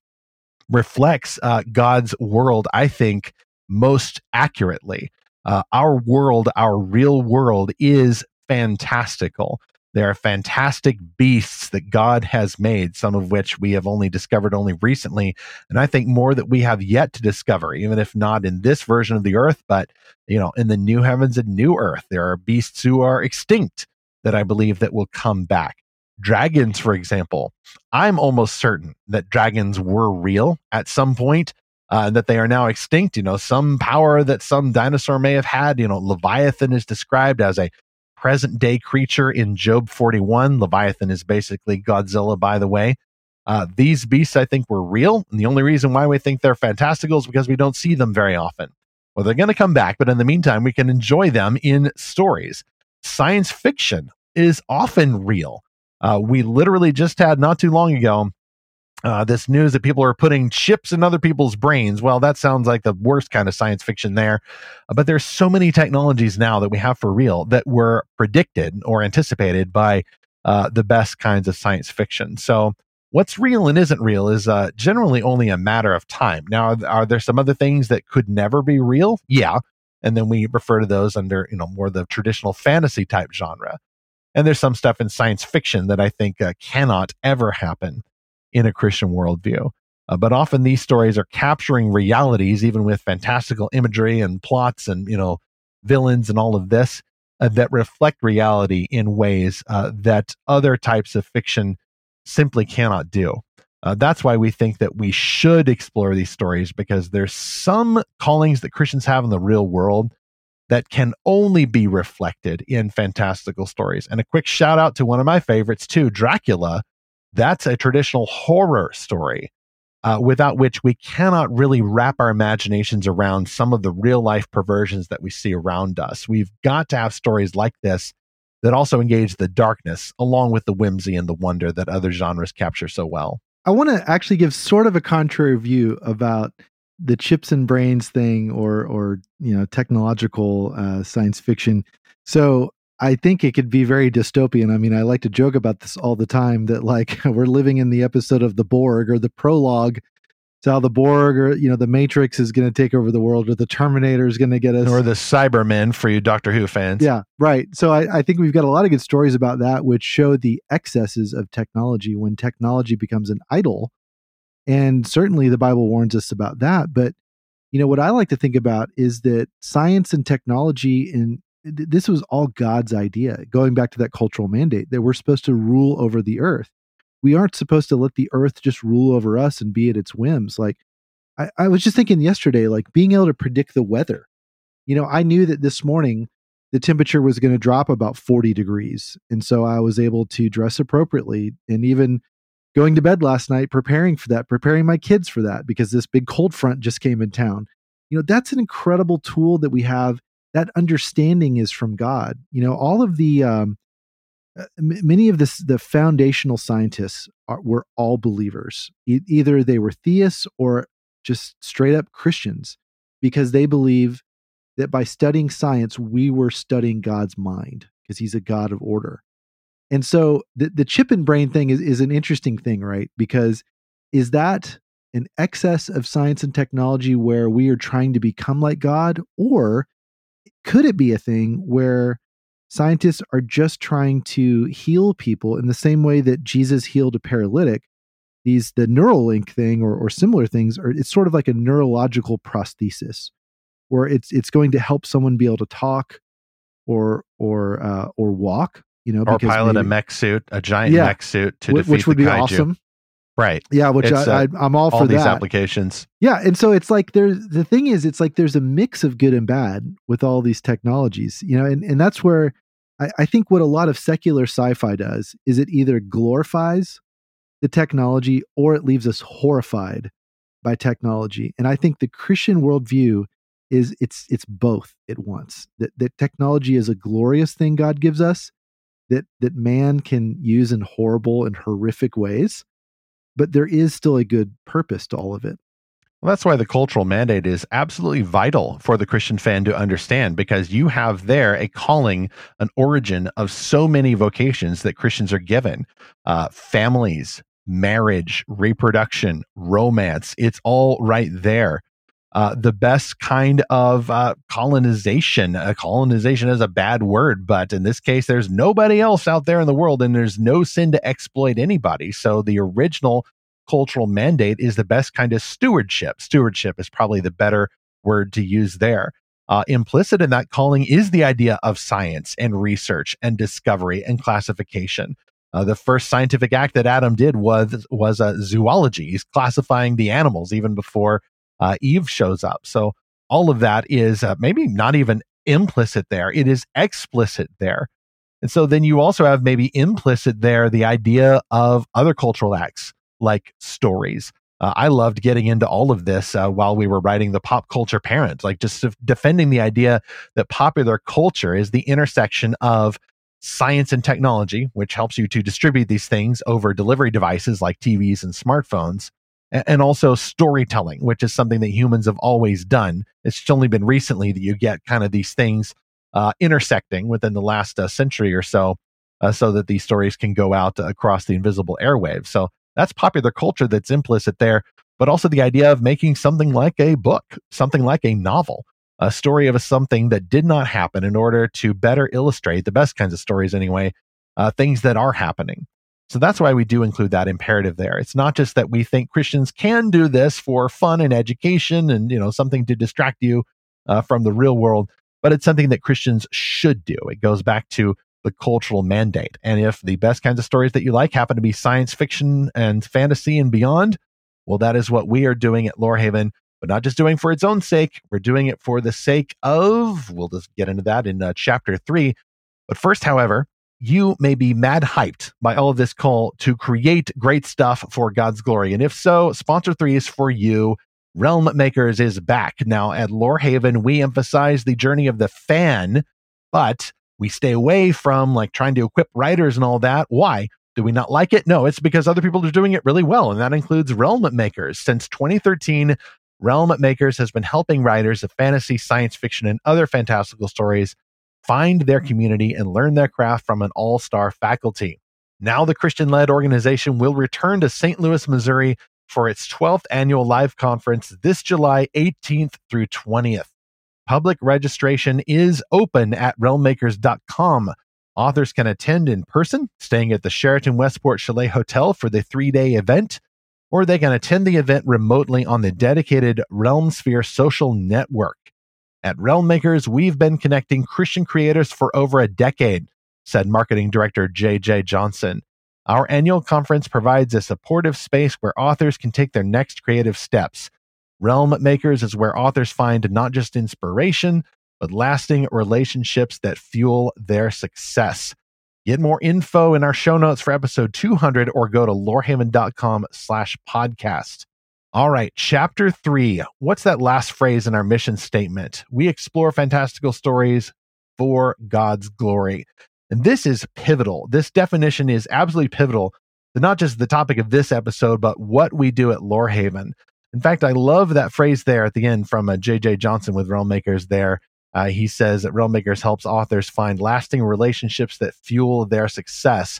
reflects uh, God's world, I think, most accurately. Uh, our world, our real world, is fantastical. There are fantastic beasts that God has made, some of which we have only discovered only recently. And I think more that we have yet to discover, even if not in this version of the earth, but you know, in the new heavens and new earth, there are beasts who are extinct that I believe that will come back dragons, for example, I'm almost certain that dragons were real at some point, uh, that they are now extinct. You know, some power that some dinosaur may have had. You know, Leviathan is described as a present day creature in Job 41. Leviathan is basically Godzilla, by the way. Uh, these beasts, I think, were real. And the only reason why we think they're fantastical is because we don't see them very often. Well, they're going to come back, but in the meantime, we can enjoy them in stories. Science fiction is often real. Uh, we literally just had not too long ago uh, this news that people are putting chips in other people's brains. Well, that sounds like the worst kind of science fiction there. Uh, but there's so many technologies now that we have for real that were predicted or anticipated by uh, the best kinds of science fiction. So what's real and isn't real is uh, generally only a matter of time. Now, are, are there some other things that could never be real? Yeah. And then we refer to those under, you know, more the traditional fantasy type genre. And there's some stuff in science fiction that I think uh, cannot ever happen in a Christian worldview. Uh, but often these stories are capturing realities, even with fantastical imagery and plots and, you know, villains and all of this uh, that reflect reality in ways uh, that other types of fiction simply cannot do. Uh, that's why we think that we should explore these stories because there's some callings that Christians have in the real world that can only be reflected in fantastical stories. And a quick shout out to one of my favorites, too Dracula. That's a traditional horror story uh, without which we cannot really wrap our imaginations around some of the real life perversions that we see around us. We've got to have stories like this that also engage the darkness along with the whimsy and the wonder that other genres capture so well. I want to actually give sort of a contrary view about the chips and brains thing or or you know technological uh, science fiction. So I think it could be very dystopian. I mean, I like to joke about this all the time that like we're living in the episode of the Borg or the prologue to how the Borg or you know the Matrix is going to take over the world or the Terminator is going to get us or the Cybermen for you Doctor Who fans. Yeah, right. So I, I think we've got a lot of good stories about that, which show the excesses of technology when technology becomes an idol and certainly the Bible warns us about that. But, you know, what I like to think about is that science and technology, and eh, this was all God's idea, going back to that cultural mandate that we're supposed to rule over the earth. We aren't supposed to let the earth just rule over us and be at its whims. Like, I, I was just thinking yesterday, like being able to predict the weather. You know, I knew that this morning the temperature was going to drop about 40 degrees. And so I was able to dress appropriately and even going to bed last night preparing for that, preparing my kids for that because this big cold front just came in town. You know, that's an incredible tool that we have. That understanding is from God. You know, all of the um, uh, many of this the foundational scientists are, were all believers. E- either they were theists or just straight up Christians because they believe that by studying science we were studying God's mind because he's a God of order. And so the, the chip and brain thing is, is an interesting thing, right? Because is that an excess of science and technology where we are trying to become like God? Or could it be a thing where scientists are just trying to heal people in the same way that Jesus healed a paralytic? These the Neuralink thing or, or similar things are it's sort of like a neurological prosthesis where it's it's going to help someone be able to talk or or uh, or walk you know, or pilot maybe, a mech suit, a giant yeah, mech suit to defeat which would be kaiju. awesome. Right. Yeah, which I, uh, I, am all, all for these that. applications. Yeah, and so it's like there's the thing is, it's like there's a mix of good and bad with all these technologies, you know, and and that's where I, I think what a lot of secular sci-fi does is it either glorifies the technology or it leaves us horrified by technology, and I think the Christian worldview is it's it's both at once. That that technology is a glorious thing God gives us, that that man can use in horrible and horrific ways but there is still a good purpose to all of it well, that's why the cultural mandate is absolutely vital for the Christian fan to understand because you have there a calling, an origin of so many vocations that Christians are given uh, families, marriage, reproduction, romance. It's all right there uh, the best kind of uh, colonization. Uh, colonization is a bad word, but in this case, there's nobody else out there in the world, and there's no sin to exploit anybody. So the original cultural mandate is the best kind of stewardship. Stewardship is probably the better word to use there. Uh, implicit in that calling is the idea of science and research and discovery and classification. Uh, the first scientific act that Adam did was was a zoology. He's classifying the animals even before uh, Eve shows up. So all of that is uh, maybe not even implicit there, it is explicit there. And so then you also have maybe implicit there the idea of other cultural acts like stories. Uh, I loved getting into all of this uh, while we were writing the pop culture parent, like just defending the idea that popular culture is the intersection of science and technology, which helps you to distribute these things over delivery devices like TVs and smartphones, and also storytelling, which is something that humans have always done. It's only been recently that you get kind of these things uh, intersecting within the last uh, century or so, uh, so that these stories can go out across the invisible airwaves. So that's popular culture that's implicit there, but also the idea of making something like a book, something like a novel, a story of a, something that did not happen in order to better illustrate the best kinds of stories, anyway, uh, things that are happening. So that's why we do include that imperative there. It's not just that we think Christians can do this for fun and education and you know something to distract you uh, from the real world, but it's something that Christians should do. It goes back to the cultural mandate. And if the best kinds of stories that you like happen to be science fiction and fantasy and beyond, well, that is what we are doing at Lorehaven. but not just doing for its own sake. We're doing it for the sake of, we'll just get into that in uh, chapter three. But first, however, you may be mad hyped by all of this call to create great stuff for God's glory. And if so, sponsor three is for you. Realm Makers is back. Now at Lorehaven, we emphasize the journey of the fan, but we stay away from like trying to equip writers and all that. Why? Do we not like it? No, it's because other people are doing it really well, and that includes Realm Makers. Since 2013, Realm Makers has been helping writers of fantasy, science fiction, and other fantastical stories find their community and learn their craft from an all star faculty. Now, the Christian led organization will return to St. Louis, Missouri for its 12th annual live conference this July 18th through 20th. Public registration is open at realmmakers.com. Authors can attend in person, staying at the Sheraton Westport Chalet Hotel for the three day event, or they can attend the event remotely on the dedicated Realmsphere social network. At Realm Makers, we've been connecting Christian creators for over a decade, said marketing director JJ Johnson. Our annual conference provides a supportive space where authors can take their next creative steps. Realm Makers is where authors find not just inspiration, but lasting relationships that fuel their success. Get more info in our show notes for episode 200 or go to lorehaven.com slash podcast. All right, chapter three. What's that last phrase in our mission statement? We explore fantastical stories for God's glory. And this is pivotal. This definition is absolutely pivotal to not just the topic of this episode, but what we do at Lorehaven. In fact, I love that phrase there at the end from uh, JJ Johnson with Realm Makers there. Uh, he says that Realm Makers helps authors find lasting relationships that fuel their success.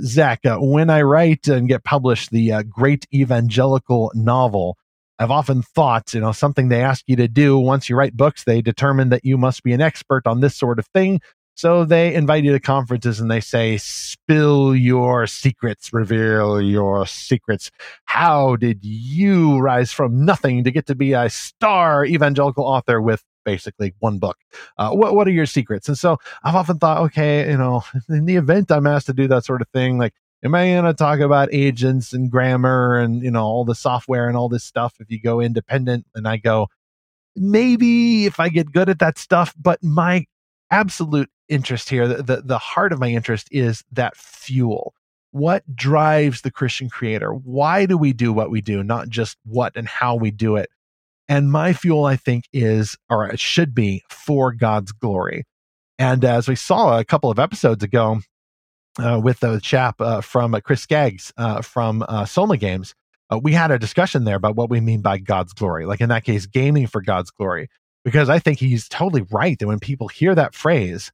Zach, uh, when I write and get published the uh, great evangelical novel, I've often thought, you know, something they ask you to do once you write books, they determine that you must be an expert on this sort of thing. So they invite you to conferences and they say, spill your secrets, reveal your secrets. How did you rise from nothing to get to be a star evangelical author with basically one book. Uh, what what are your secrets? And so I've often thought, okay, you know, in the event I'm asked to do that sort of thing, like, am I going to talk about agents and grammar and you know all the software and all this stuff? If you go independent, and I go, maybe if I get good at that stuff, but my absolute interest here, the, the, the heart of my interest is that fuel. What drives the Christian creator? Why do we do what we do, not just what and how we do it? And my fuel, I think, is, or it should be, for God's glory. And as we saw a couple of episodes ago uh, with the chap uh, from uh, Chris Skaggs uh, from uh, Soma Games, uh, we had a discussion there about what we mean by God's glory. Like in that case, gaming for God's glory. Because I think he's totally right that when people hear that phrase,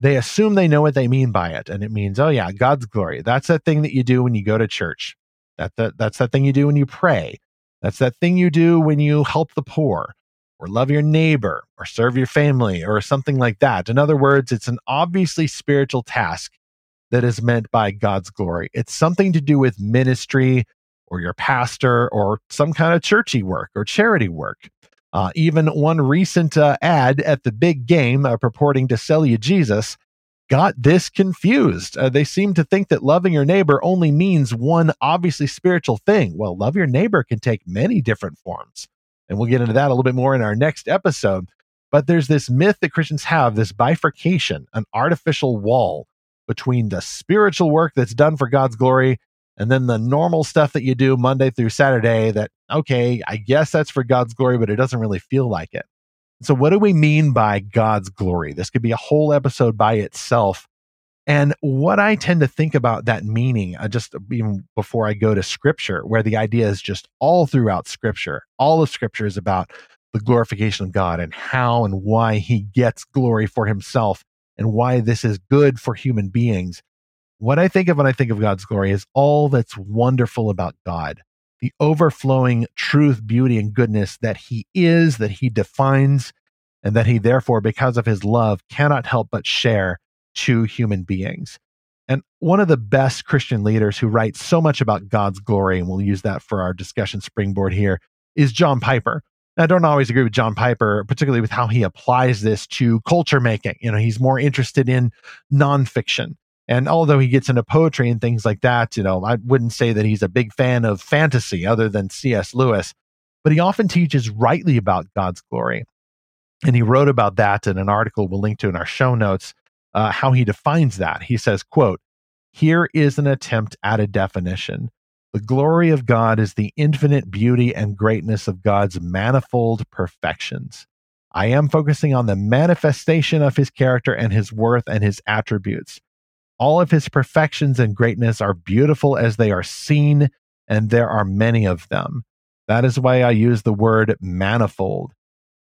they assume they know what they mean by it. And it means, oh, yeah, God's glory. That's that thing that you do when you go to church. That, that, that's that thing you do when you pray. That's that thing you do when you help the poor or love your neighbor or serve your family or something like that. In other words, it's an obviously spiritual task that is meant by God's glory. It's something to do with ministry or your pastor or some kind of churchy work or charity work. Uh, even one recent uh, ad at the big game uh, purporting to sell you Jesus got this confused. Uh, they seem to think that loving your neighbor only means one obviously spiritual thing. Well, love your neighbor can take many different forms. And we'll get into that a little bit more in our next episode. But there's this myth that Christians have this bifurcation, an artificial wall between the spiritual work that's done for God's glory and then the normal stuff that you do Monday through Saturday that, okay, I guess that's for God's glory, but it doesn't really feel like it. So, what do we mean by God's glory? This could be a whole episode by itself. And what I tend to think about that meaning, uh, just even before I go to scripture, where the idea is just all throughout scripture, all of scripture is about the glorification of God and how and why he gets glory for himself and why this is good for human beings. What I think of when I think of God's glory is all that's wonderful about God the overflowing truth, beauty, and goodness that he is, that he defines, and that he therefore, because of his love, cannot help but share to human beings. And one of the best Christian leaders who writes so much about God's glory, and we'll use that for our discussion springboard here, is John Piper. I don't always agree with John Piper, particularly with how he applies this to culture making. You know, he's more interested in nonfiction. And although he gets into poetry and things like that, you know, I wouldn't say that he's a big fan of fantasy other than C.S. Lewis. but he often teaches rightly about God's glory. And he wrote about that in an article we'll link to in our show notes, uh, how he defines that. He says, quote, here is an attempt at a definition. The glory of God is the infinite beauty and greatness of God's manifold perfections. I am focusing on the manifestation of his character and his worth and his attributes. All of his perfections and greatness are beautiful as they are seen, and there are many of them. That is why I use the word manifold.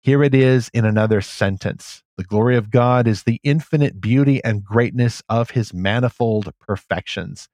Here it is in another sentence The glory of God is the infinite beauty and greatness of his manifold perfections.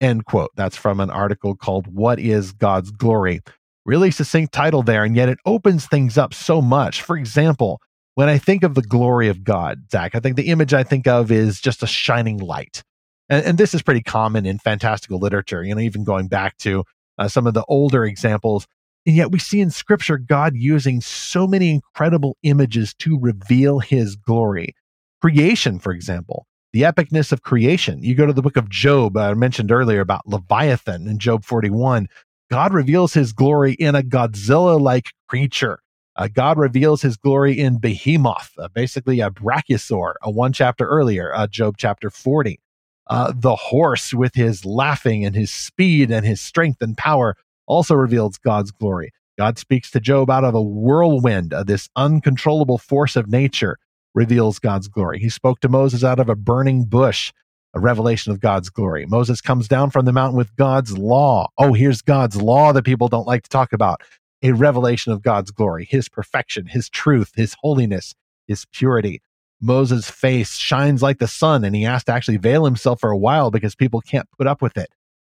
End quote. That's from an article called What is God's Glory? Really succinct title there, and yet it opens things up so much. For example, when I think of the glory of God, Zach, I think the image I think of is just a shining light. And, and this is pretty common in fantastical literature, you know, even going back to uh, some of the older examples. And yet we see in scripture God using so many incredible images to reveal his glory. Creation, for example, the epicness of creation. You go to the book of Job, I mentioned earlier about Leviathan in Job 41. God reveals his glory in a Godzilla like creature. Uh, God reveals his glory in Behemoth, uh, basically a brachiosaur, a one chapter earlier, uh, Job chapter 40. Uh, the horse with his laughing and his speed and his strength and power also reveals God's glory. God speaks to Job out of a whirlwind, uh, this uncontrollable force of nature reveals God's glory. He spoke to Moses out of a burning bush a revelation of God's glory. Moses comes down from the mountain with God's law. Oh, here's God's law that people don't like to talk about. A revelation of God's glory, his perfection, his truth, his holiness, his purity. Moses' face shines like the sun, and he has to actually veil himself for a while because people can't put up with it.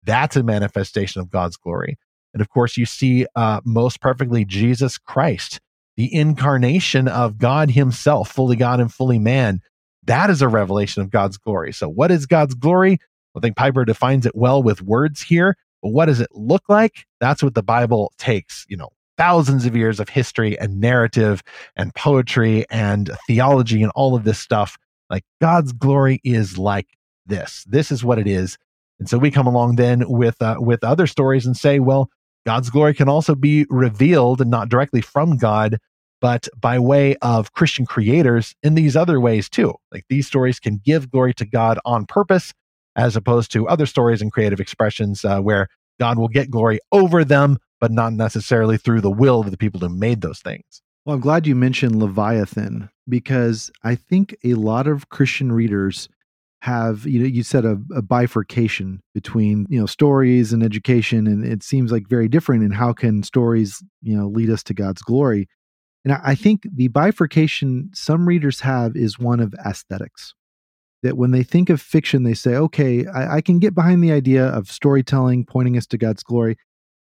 That's a manifestation of God's glory. And of course, you see uh, most perfectly Jesus Christ, the incarnation of God Himself, fully God and fully man, that is a revelation of God's glory. So, what is God's glory? I think Piper defines it well with words here. But what does it look like? That's what the Bible takes, you know, thousands of years of history and narrative and poetry and theology and all of this stuff. Like God's glory is like this. This is what it is. And so we come along then with uh, with other stories and say, well, God's glory can also be revealed and not directly from God, but by way of Christian creators in these other ways too. Like these stories can give glory to God on purpose, as opposed to other stories and creative expressions uh, where God will get glory over them, but not necessarily through the will of the people who made those things. Well, I'm glad you mentioned Leviathan because I think a lot of Christian readers have you know you said a, a, bifurcation between you know stories and education and it seems like very different and how can stories you know lead us to god's glory and I think the bifurcation some readers have is one of aesthetics. That when they think of fiction, they say, okay, I, I, can get behind the idea of storytelling pointing us to God's glory,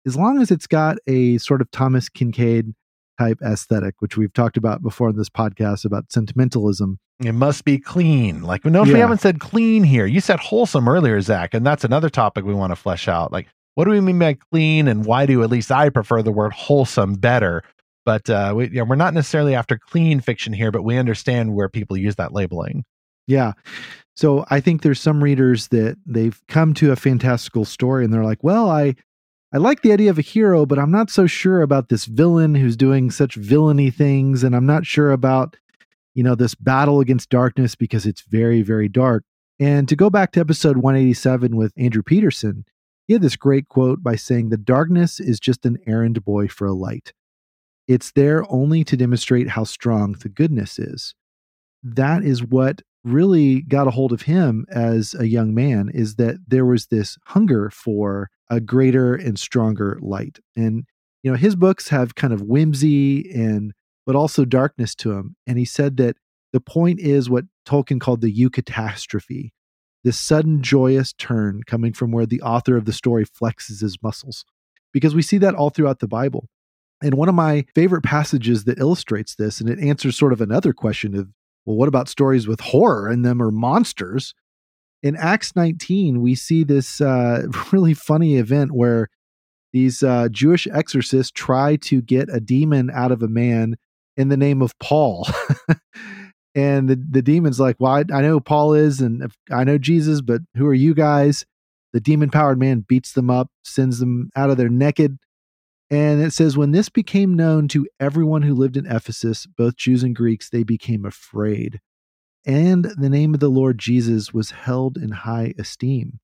as long as it's got a sort of Thomas Kinkade type aesthetic, which we've talked about before in this podcast about sentimentalism. It must be clean. Like, notice yeah. we haven't said clean here. You said wholesome earlier, Zach, and that's another topic we want to flesh out. Like, what do we mean by clean, and why do at least I prefer the word wholesome better? But uh, we, you know, we're not necessarily after clean fiction here, but we understand where people use that labeling. Yeah. So I think there's some readers that they've come to a fantastical story and they're like, well, I I like the idea of a hero, but I'm not so sure about this villain who's doing such villainy things, and I'm not sure about you know this battle against darkness because it's very very dark. And to go back to episode 187 with Andrew Peterson, he had this great quote by saying, "The darkness is just an errand boy for a light." It's there only to demonstrate how strong the goodness is. That is what really got a hold of him as a young man is that there was this hunger for a greater and stronger light. And you know, his books have kind of whimsy and but also darkness to them. And he said that the point is what Tolkien called the eucatastrophe, this sudden joyous turn coming from where the author of the story flexes his muscles. Because we see that all throughout the Bible. And one of my favorite passages that illustrates this, and it answers sort of another question of, well, what about stories with horror in them or monsters? In Acts 19, we see this uh, really funny event where these uh, Jewish exorcists try to get a demon out of a man in the name of Paul. and the, the demon's like, well, I, I know Paul is, and I know Jesus, but who are you guys? The demon powered man beats them up, sends them out of there naked And it says, when this became known to everyone who lived in Ephesus, both Jews and Greeks, they became afraid. And the name of the Lord Jesus was held in high esteem.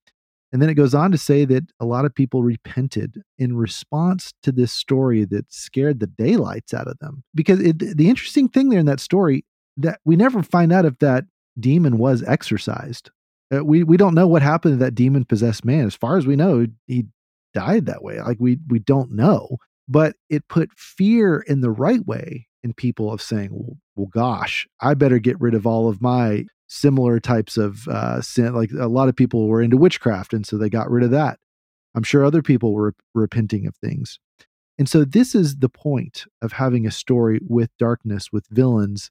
And then it goes on to say that a lot of people repented in response to this story that scared the daylights out of them. Because it, the interesting thing there in that story that we never find out if that demon was exorcised. Uh, we we don't know what happened to that demon possessed man. As far as we know, he died that way. Like we we don't know, but it put fear in the right way in people of saying, well, well gosh, I better get rid of all of my similar types of uh, sin. Like a lot of people were into witchcraft, and so they got rid of that. I'm sure other people were repenting of things. And so this is the point of having a story with darkness, with villains,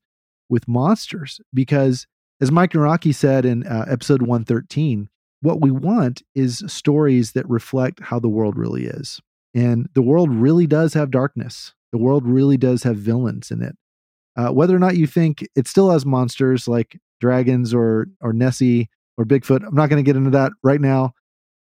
with monsters, because as Mike Nawrocki said in uh, episode 113, what we want is stories that reflect how the world really is. And the world really does have darkness. The world really does have villains in it. Uh, whether or not you think it still has monsters like dragons or or Nessie or Bigfoot, I'm not going to get into that right now.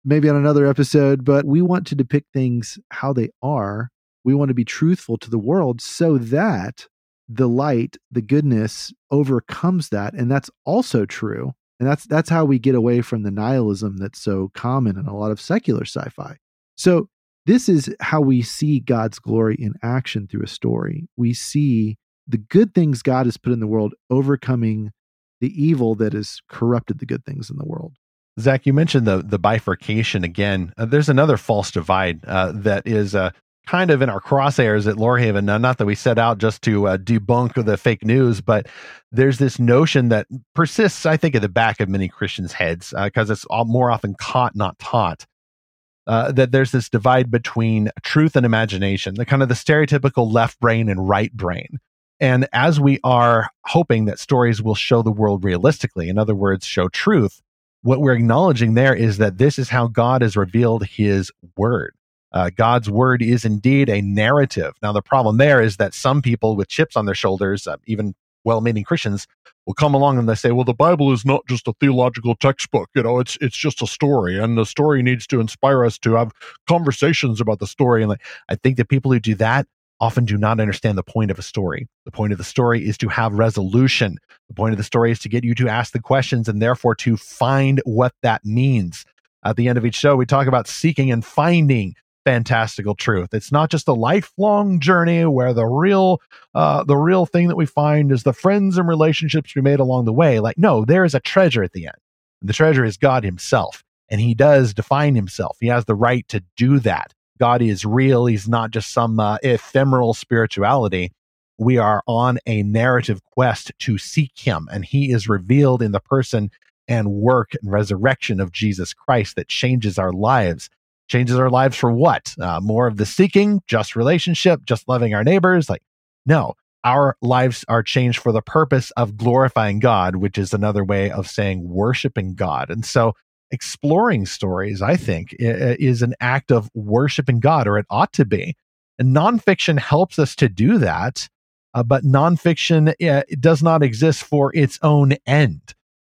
Maybe on another episode, but we want to depict things how they are. We want to be truthful to the world so that the light, the goodness overcomes that. And that's also true. And that's that's how we get away from the nihilism that's so common in a lot of secular sci-fi. So this is how we see God's glory in action through a story. We see the good things God has put in the world overcoming the evil that has corrupted the good things in the world. Zach, you mentioned the the bifurcation again. Uh, there's another false divide uh, that is uh, kind of in our crosshairs at Lorehaven. Now, not that we set out just to uh, debunk the fake news, but there's this notion that persists, I think, at the back of many Christians' heads because uh, it's all, more often caught, not taught. Uh, that there's this divide between truth and imagination, the kind of the stereotypical left brain and right brain. And as we are hoping that stories will show the world realistically, in other words, show truth, what we're acknowledging there is that this is how God has revealed his word. Uh, God's word is indeed a narrative. Now, the problem there is that some people with chips on their shoulders, uh, even well meaning Christians, will come along and they say, well, the Bible is not just a theological textbook. You know, it's, it's just a story, and the story needs to inspire us to have conversations about the story. And like, I think that people who do that often do not understand the point of a story. The point of the story is to have resolution. The point of the story is to get you to ask the questions and therefore to find what that means. At the end of each show, we talk about seeking and finding fantastical truth. It's not just a lifelong journey where the real uh, the real thing that we find is the friends and relationships we made along the way. Like, no, there is a treasure at the end. The treasure is God Himself, and He does define Himself. He has the right to do that. God is real. He's not just some uh, ephemeral spirituality. We are on a narrative quest to seek Him, and He is revealed in the person and work and resurrection of Jesus Christ that changes our lives changes our lives for what? Uh, more of the seeking, just relationship, just loving our neighbors. Like, no, our lives are changed for the purpose of glorifying God, which is another way of saying worshiping God. And so, exploring stories, I think, is an act of worshiping God, or it ought to be. And nonfiction helps us to do that, uh, but nonfiction uh, does not exist for its own end.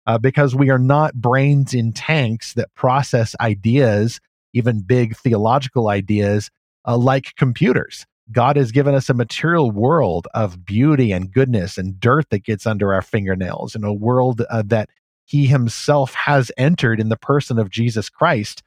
Uh, because we are not brains in tanks that process ideas even big theological ideas uh, like computers. God has given us a material world of beauty and goodness and dirt that gets under our fingernails, in a world uh, that He Himself has entered in the person of Jesus Christ.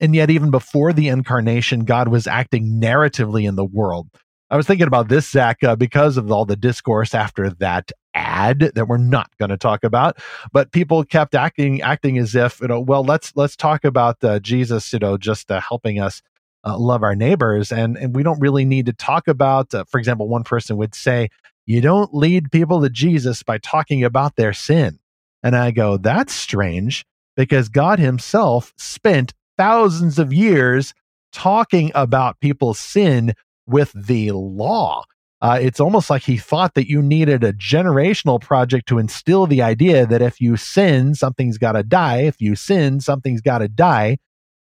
And yet, even before the incarnation, God was acting narratively in the world. I was thinking about this, Zach, uh, because of all the discourse after that ad that we're not going to talk about but people kept acting acting as if you know well let's let's talk about uh, jesus you know just uh, helping us uh, love our neighbors. And and we don't really need to talk about uh, for example one person would say you don't lead people to jesus by talking about their sin. And i go that's strange because god himself spent thousands of years talking about people's sin with the law uh, it's almost like he thought that you needed a generational project to instill the idea that if you sin, something's got to die. If you sin, something's got to die.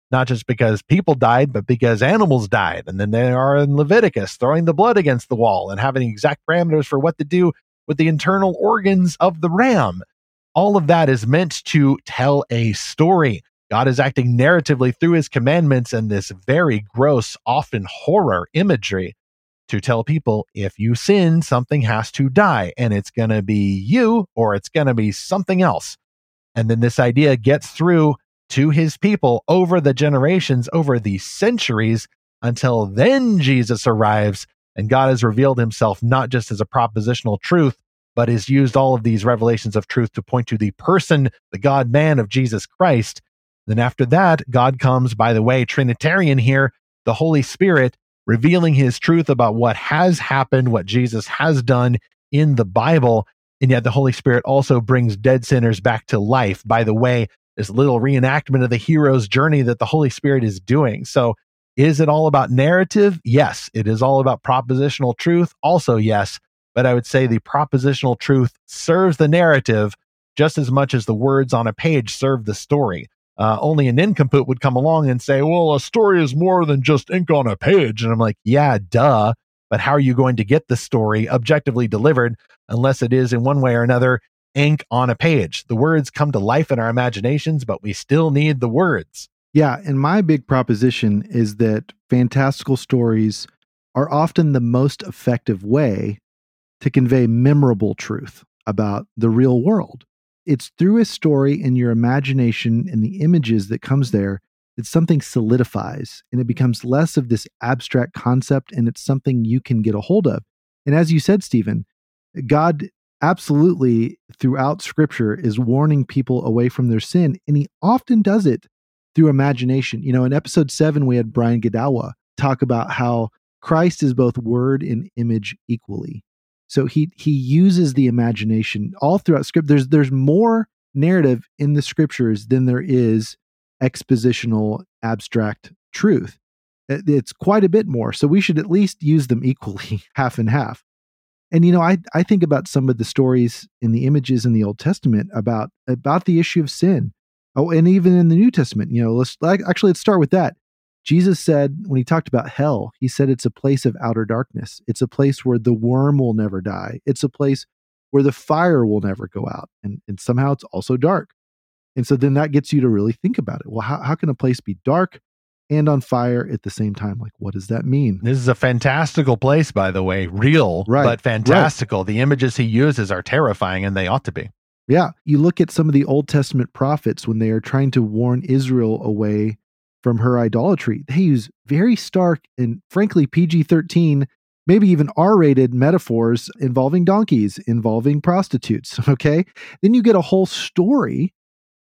Not just because people died, but because animals died. And then they are in Leviticus throwing the blood against the wall and having exact parameters for what to do with the internal organs of the ram. All of that is meant to tell a story. God is acting narratively through his commandments and this very gross, often horror imagery to tell people if you sin, something has to die, and it's going to be you or it's going to be something else. And then this idea gets through to his people over the generations, over the centuries, until then Jesus arrives and God has revealed himself not just as a propositional truth, but has used all of these revelations of truth to point to the person, the God man of Jesus Christ. Then after that, God comes, by the way, Trinitarian here, the Holy Spirit revealing his truth about what has happened, what Jesus has done in the Bible. And yet the Holy Spirit also brings dead sinners back to life. By the way, this little reenactment of the hero's journey that the Holy Spirit is doing. So, is it all about narrative? Yes. It is all about propositional truth. Also, yes. But I would say the propositional truth serves the narrative just as much as the words on a page serve the story. Uh, only an nincompoop would come along and say, well, a story is more than just ink on a page. And I'm like, yeah, duh. But how are you going to get the story objectively delivered unless it is in one way or another ink on a page? The words come to life in our imaginations, but we still need the words. Yeah. And my big proposition is that fantastical stories are often the most effective way to convey memorable truth about the real world it's through a story and your imagination and the images that comes there that something solidifies and it mm-hmm. becomes less of this abstract concept and it's something you can get a hold of. And as you said, Stephen, God absolutely throughout scripture is warning people away from their sin. And he often does it through imagination. You know, in episode seven, we had Brian Godawa talk about how Christ is both word and image equally. So he he uses the imagination all throughout script. There's there's more narrative in the scriptures than there is expositional abstract truth. It's quite a bit more. So we should at least use them equally, half and half. And you know, I I think about some of the stories in the images in the Old Testament about about the issue of sin. Oh, and even in the New Testament, you know, let's like actually let's start with that. Jesus said, when he talked about hell, he said it's a place of outer darkness. It's a place where the worm will never die. It's a place where the fire will never go out. And, and somehow it's also dark. And so then that gets you to really think about it. Well, how, how can a place be dark and on fire at the same time? Like, what does that mean? This is a fantastical place, by the way, real, right. but fantastical. Right. The images he uses are terrifying, and they ought to be. Yeah. You look at some of the Old Testament prophets when they are trying to warn Israel away from her idolatry. They use very stark and frankly PG 13, maybe even R rated metaphors involving donkeys, involving prostitutes. Okay. Then you get a whole story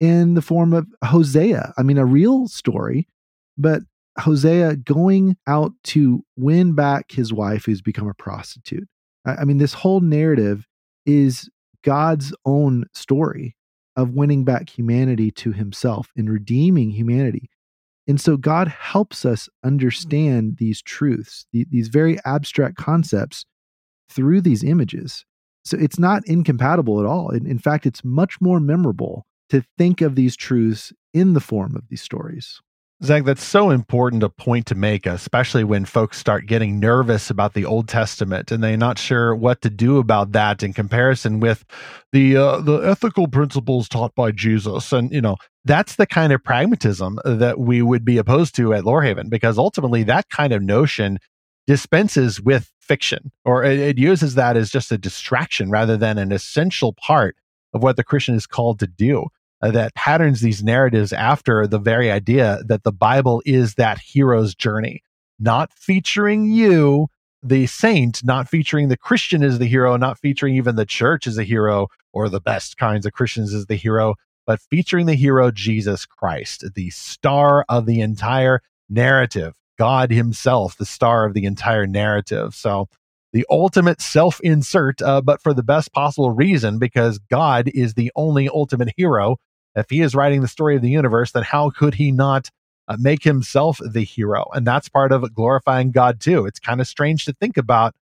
in the form of Hosea. I mean, a real story, but Hosea going out to win back his wife who's become a prostitute. I, mean, this whole narrative is God's own story of winning back humanity to himself and redeeming humanity. And so God helps us understand these truths, these very abstract concepts through these images. So it's not incompatible at all. In, in fact, it's much more memorable to think of these truths in the form of these stories. Zach, that's so important a point to make, especially when folks start getting nervous about the Old Testament and they're not sure what to do about that in comparison with the uh, the ethical principles taught by Jesus. And you know, that's the kind of pragmatism that we would be opposed to at Lorehaven, because ultimately that kind of notion dispenses with fiction, or it, it uses that as just a distraction rather than an essential part of what the Christian is called to do uh, that patterns these narratives after the very idea that the Bible is that hero's journey, not featuring you, the saint, not featuring the Christian as the hero, not featuring even the church as a hero or the best kinds of Christians as the hero, but featuring the hero Jesus Christ, the star of the entire narrative, God Himself, the star of the entire narrative. So the ultimate self insert, uh, but for the best possible reason, because God is the only ultimate hero. If he is writing the story of the universe, then how could he not uh, make himself the hero? And that's part of glorifying God too. It's kind of strange to think about,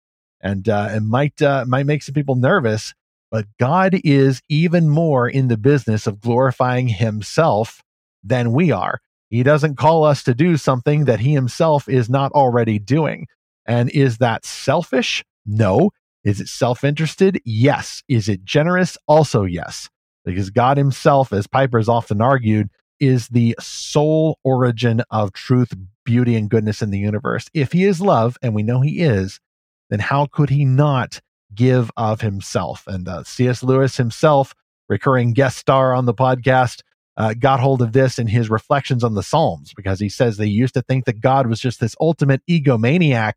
and uh, it might uh, might make some people nervous. But God is even more in the business of glorifying Himself than we are. He doesn't call us to do something that He Himself is not already doing. And is that selfish? No. Is it self interested? Yes. Is it generous? Also, yes. Because God Himself, as Piper's often argued, is the sole origin of truth, beauty, and goodness in the universe. If he is love, and we know he is, then how could he not give of himself? And uh, C.S. Lewis himself, recurring guest star on the podcast, uh, got hold of this in his reflections on the Psalms because he says they used to think that God was just this ultimate egomaniac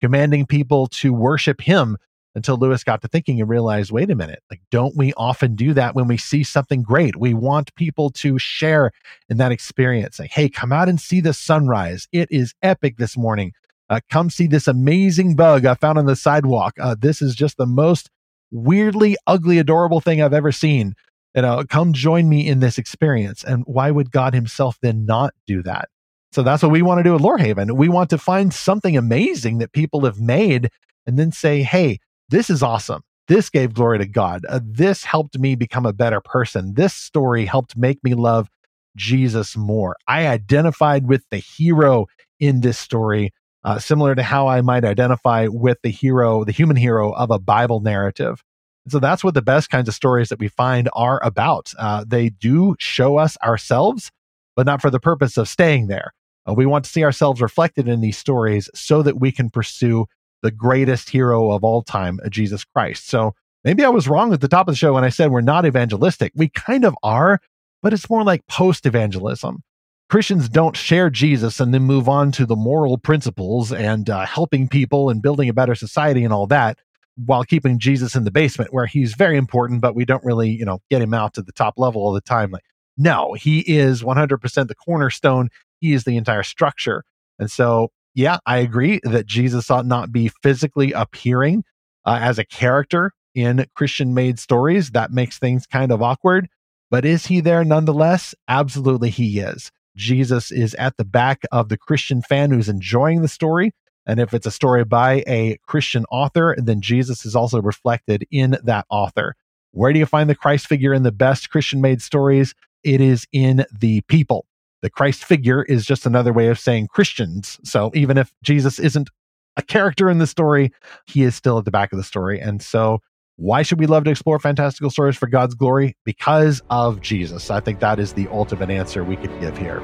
commanding people to worship him until Lewis got to thinking and realized, wait a minute, like, don't we often do that when we see something great? We want people to share in that experience. Like, hey, come out and see the sunrise. It is epic this morning. Uh, come see this amazing bug I found on the sidewalk. Uh, this is just the most weirdly ugly, adorable thing I've ever seen. You know, come join me in this experience. And why would God Himself then not do that? So that's what we want to do at Lorehaven. We want to find something amazing that people have made and then say, hey, this is awesome. This gave glory to God. Uh, this helped me become a better person. This story helped make me love Jesus more. I identified with the hero in this story, uh, similar to how I might identify with the hero, the human hero of a Bible narrative. So that's what the best kinds of stories that we find are about. Uh, they do show us ourselves, but not for the purpose of staying there. Uh, we want to see ourselves reflected in these stories so that we can pursue the greatest hero of all time, uh, Jesus Christ. So maybe I was wrong at the top of the show when I said we're not evangelistic. We kind of are, but it's more like post evangelism. Christians don't share Jesus and then move on to the moral principles and uh, helping people and building a better society and all that while keeping Jesus in the basement where he's very important, but we don't really, you know, get him out to the top level all the time. Like, no, he is 100% the cornerstone. He is the entire structure. And so yeah, I agree that Jesus ought not be physically appearing uh, as a character in Christian made stories. That makes things kind of awkward. But is he there nonetheless? Absolutely, he is. Jesus is at the back of the Christian fan who's enjoying the story. And if it's a story by a Christian author, then Jesus is also reflected in that author. Where do you find the Christ figure in the best Christian made stories? It is in the people the Christ figure is just another way of saying Christians. So even if Jesus isn't a character in the story, he is still at the back of the story. And so why should we love to explore fantastical stories for God's glory? Because of Jesus. I think that is the ultimate answer we could give here.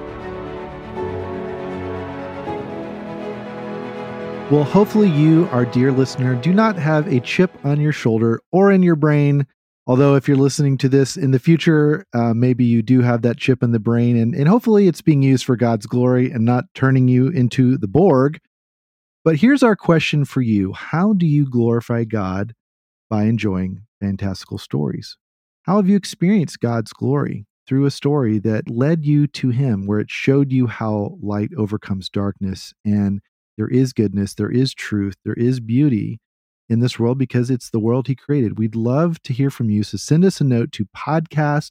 Well, hopefully, you, our dear listener, do not have a chip on your shoulder or in your brain Although, if you're listening to this in the future, uh, maybe you do have that chip in the brain, and, and hopefully it's being used for God's glory and not turning you into the Borg. But here's our question for you How do you glorify God by enjoying fantastical stories? How have you experienced God's glory through a story that led you to Him, where it showed you how light overcomes darkness and there is goodness, there is truth, there is beauty in this world because it's the world he created. We'd love to hear from you. So send us a note to podcast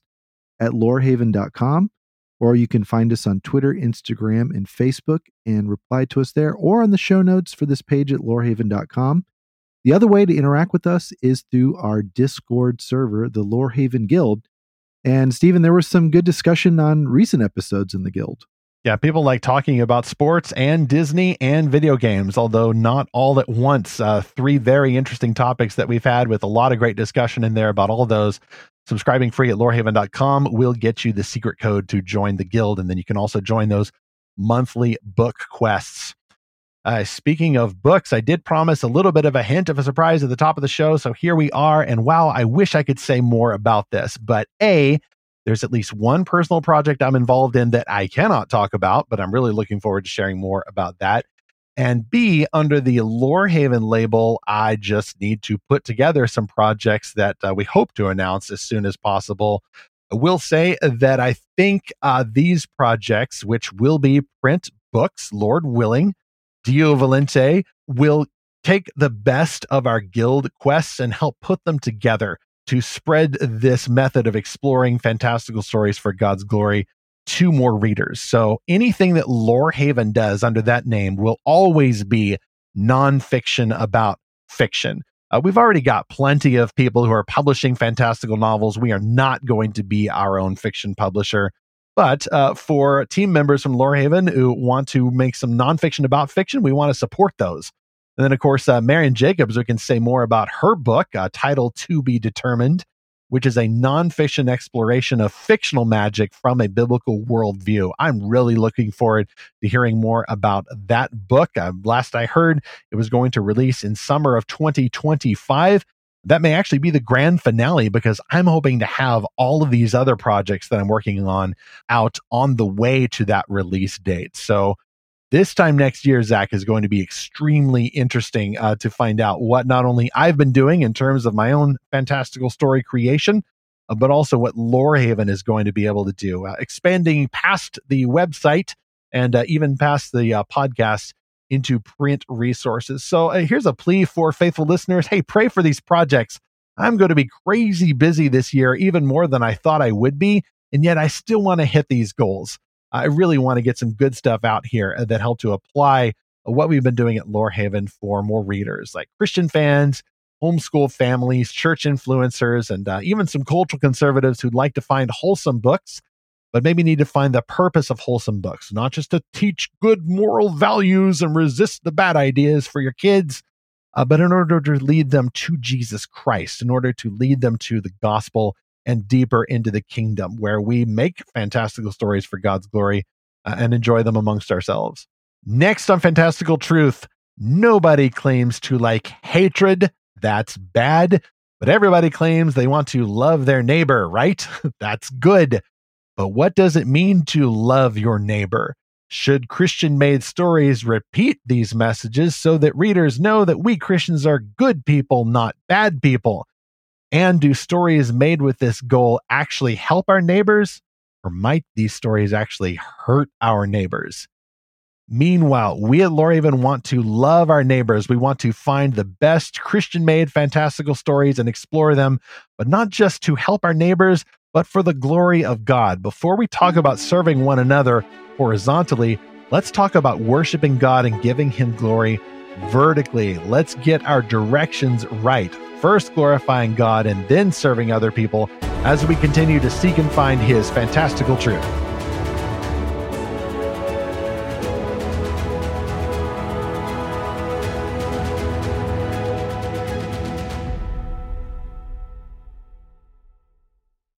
at lorehaven.com, or you can find us on Twitter, Instagram, and Facebook and reply to us there, or on the show notes for this page at lorehaven.com. The other way to interact with us is through our Discord server, the Lorehaven Guild. And Stephen, there was some good discussion on recent episodes in the Guild. Yeah, people like talking about sports and Disney and video games, although not all at once. Uh, three very interesting topics that we've had with a lot of great discussion in there about all those. Subscribing free at lorehaven.com will get you the secret code to join the guild. And then you can also join those monthly book quests. Uh, speaking of books, I did promise a little bit of a hint of a surprise at the top of the show. So here we are. And wow, I wish I could say more about this. But A, there's at least one personal project I'm involved in that I cannot talk about, but I'm really looking forward to sharing more about that. And B, under the Lorehaven label, I just need to put together some projects that uh, we hope to announce as soon as possible. I will say that I think uh, these projects, which will be print books, Lord willing, Deo Volente, will take the best of our guild quests and help put them together to spread this method of exploring fantastical stories for God's glory to more readers. So anything that Lorehaven does under that name will always be nonfiction about fiction. Uh, we've already got plenty of people who are publishing fantastical novels. We are not going to be our own fiction publisher. But uh, for team members from Lorehaven who want to make some nonfiction about fiction, we want to support those. And then, of course, uh, Marion Jacobs, we can say more about her book, uh, title To Be Determined, which is a nonfiction exploration of fictional magic from a biblical worldview. I'm really looking forward to hearing more about that book. Uh, last I heard, it was going to release in summer of 2025 that may actually be the grand finale because I'm hoping to have all of these other projects that I'm working on out on the way to that release date. So this time next year, Zach, is going to be extremely interesting uh, to find out what not only I've been doing in terms of my own fantastical story creation, uh, but also what Lorehaven is going to be able to do, uh, expanding past the website and uh, even past the uh, podcast into print resources. So uh, here's a plea for faithful listeners. Hey, pray for these projects. I'm going to be crazy busy this year, even more than I thought I would be. And yet I still want to hit these goals. I really want to get some good stuff out here uh, that help to apply what we've been doing at Lorehaven for more readers, like Christian fans, homeschool families, church influencers, and uh, even some cultural conservatives who'd like to find wholesome books but maybe need to find the purpose of wholesome books, not just to teach good moral values and resist the bad ideas for your kids, uh, but in order to lead them to Jesus Christ, in order to lead them to the gospel and deeper into the kingdom, where we make fantastical stories for God's glory uh, and enjoy them amongst ourselves. Next on Fantastical Truth, nobody claims to like hatred. That's bad. But everybody claims they want to love their neighbor, right? That's good. But what does it mean to love your neighbor? Should Christian made stories repeat these messages so that readers know that we Christians are good people, not bad people? And do stories made with this goal actually help our neighbors? Or might these stories actually hurt our neighbors? Meanwhile, we at Lorehaven want to love our neighbors. We want to find the best Christian made fantastical stories and explore them, but not just to help our neighbors, but for the glory of God. Before we talk about serving one another horizontally, let's talk about worshiping God and giving Him glory vertically. Let's get our directions right. First glorifying God and then serving other people as we continue to seek and find His fantastical truth.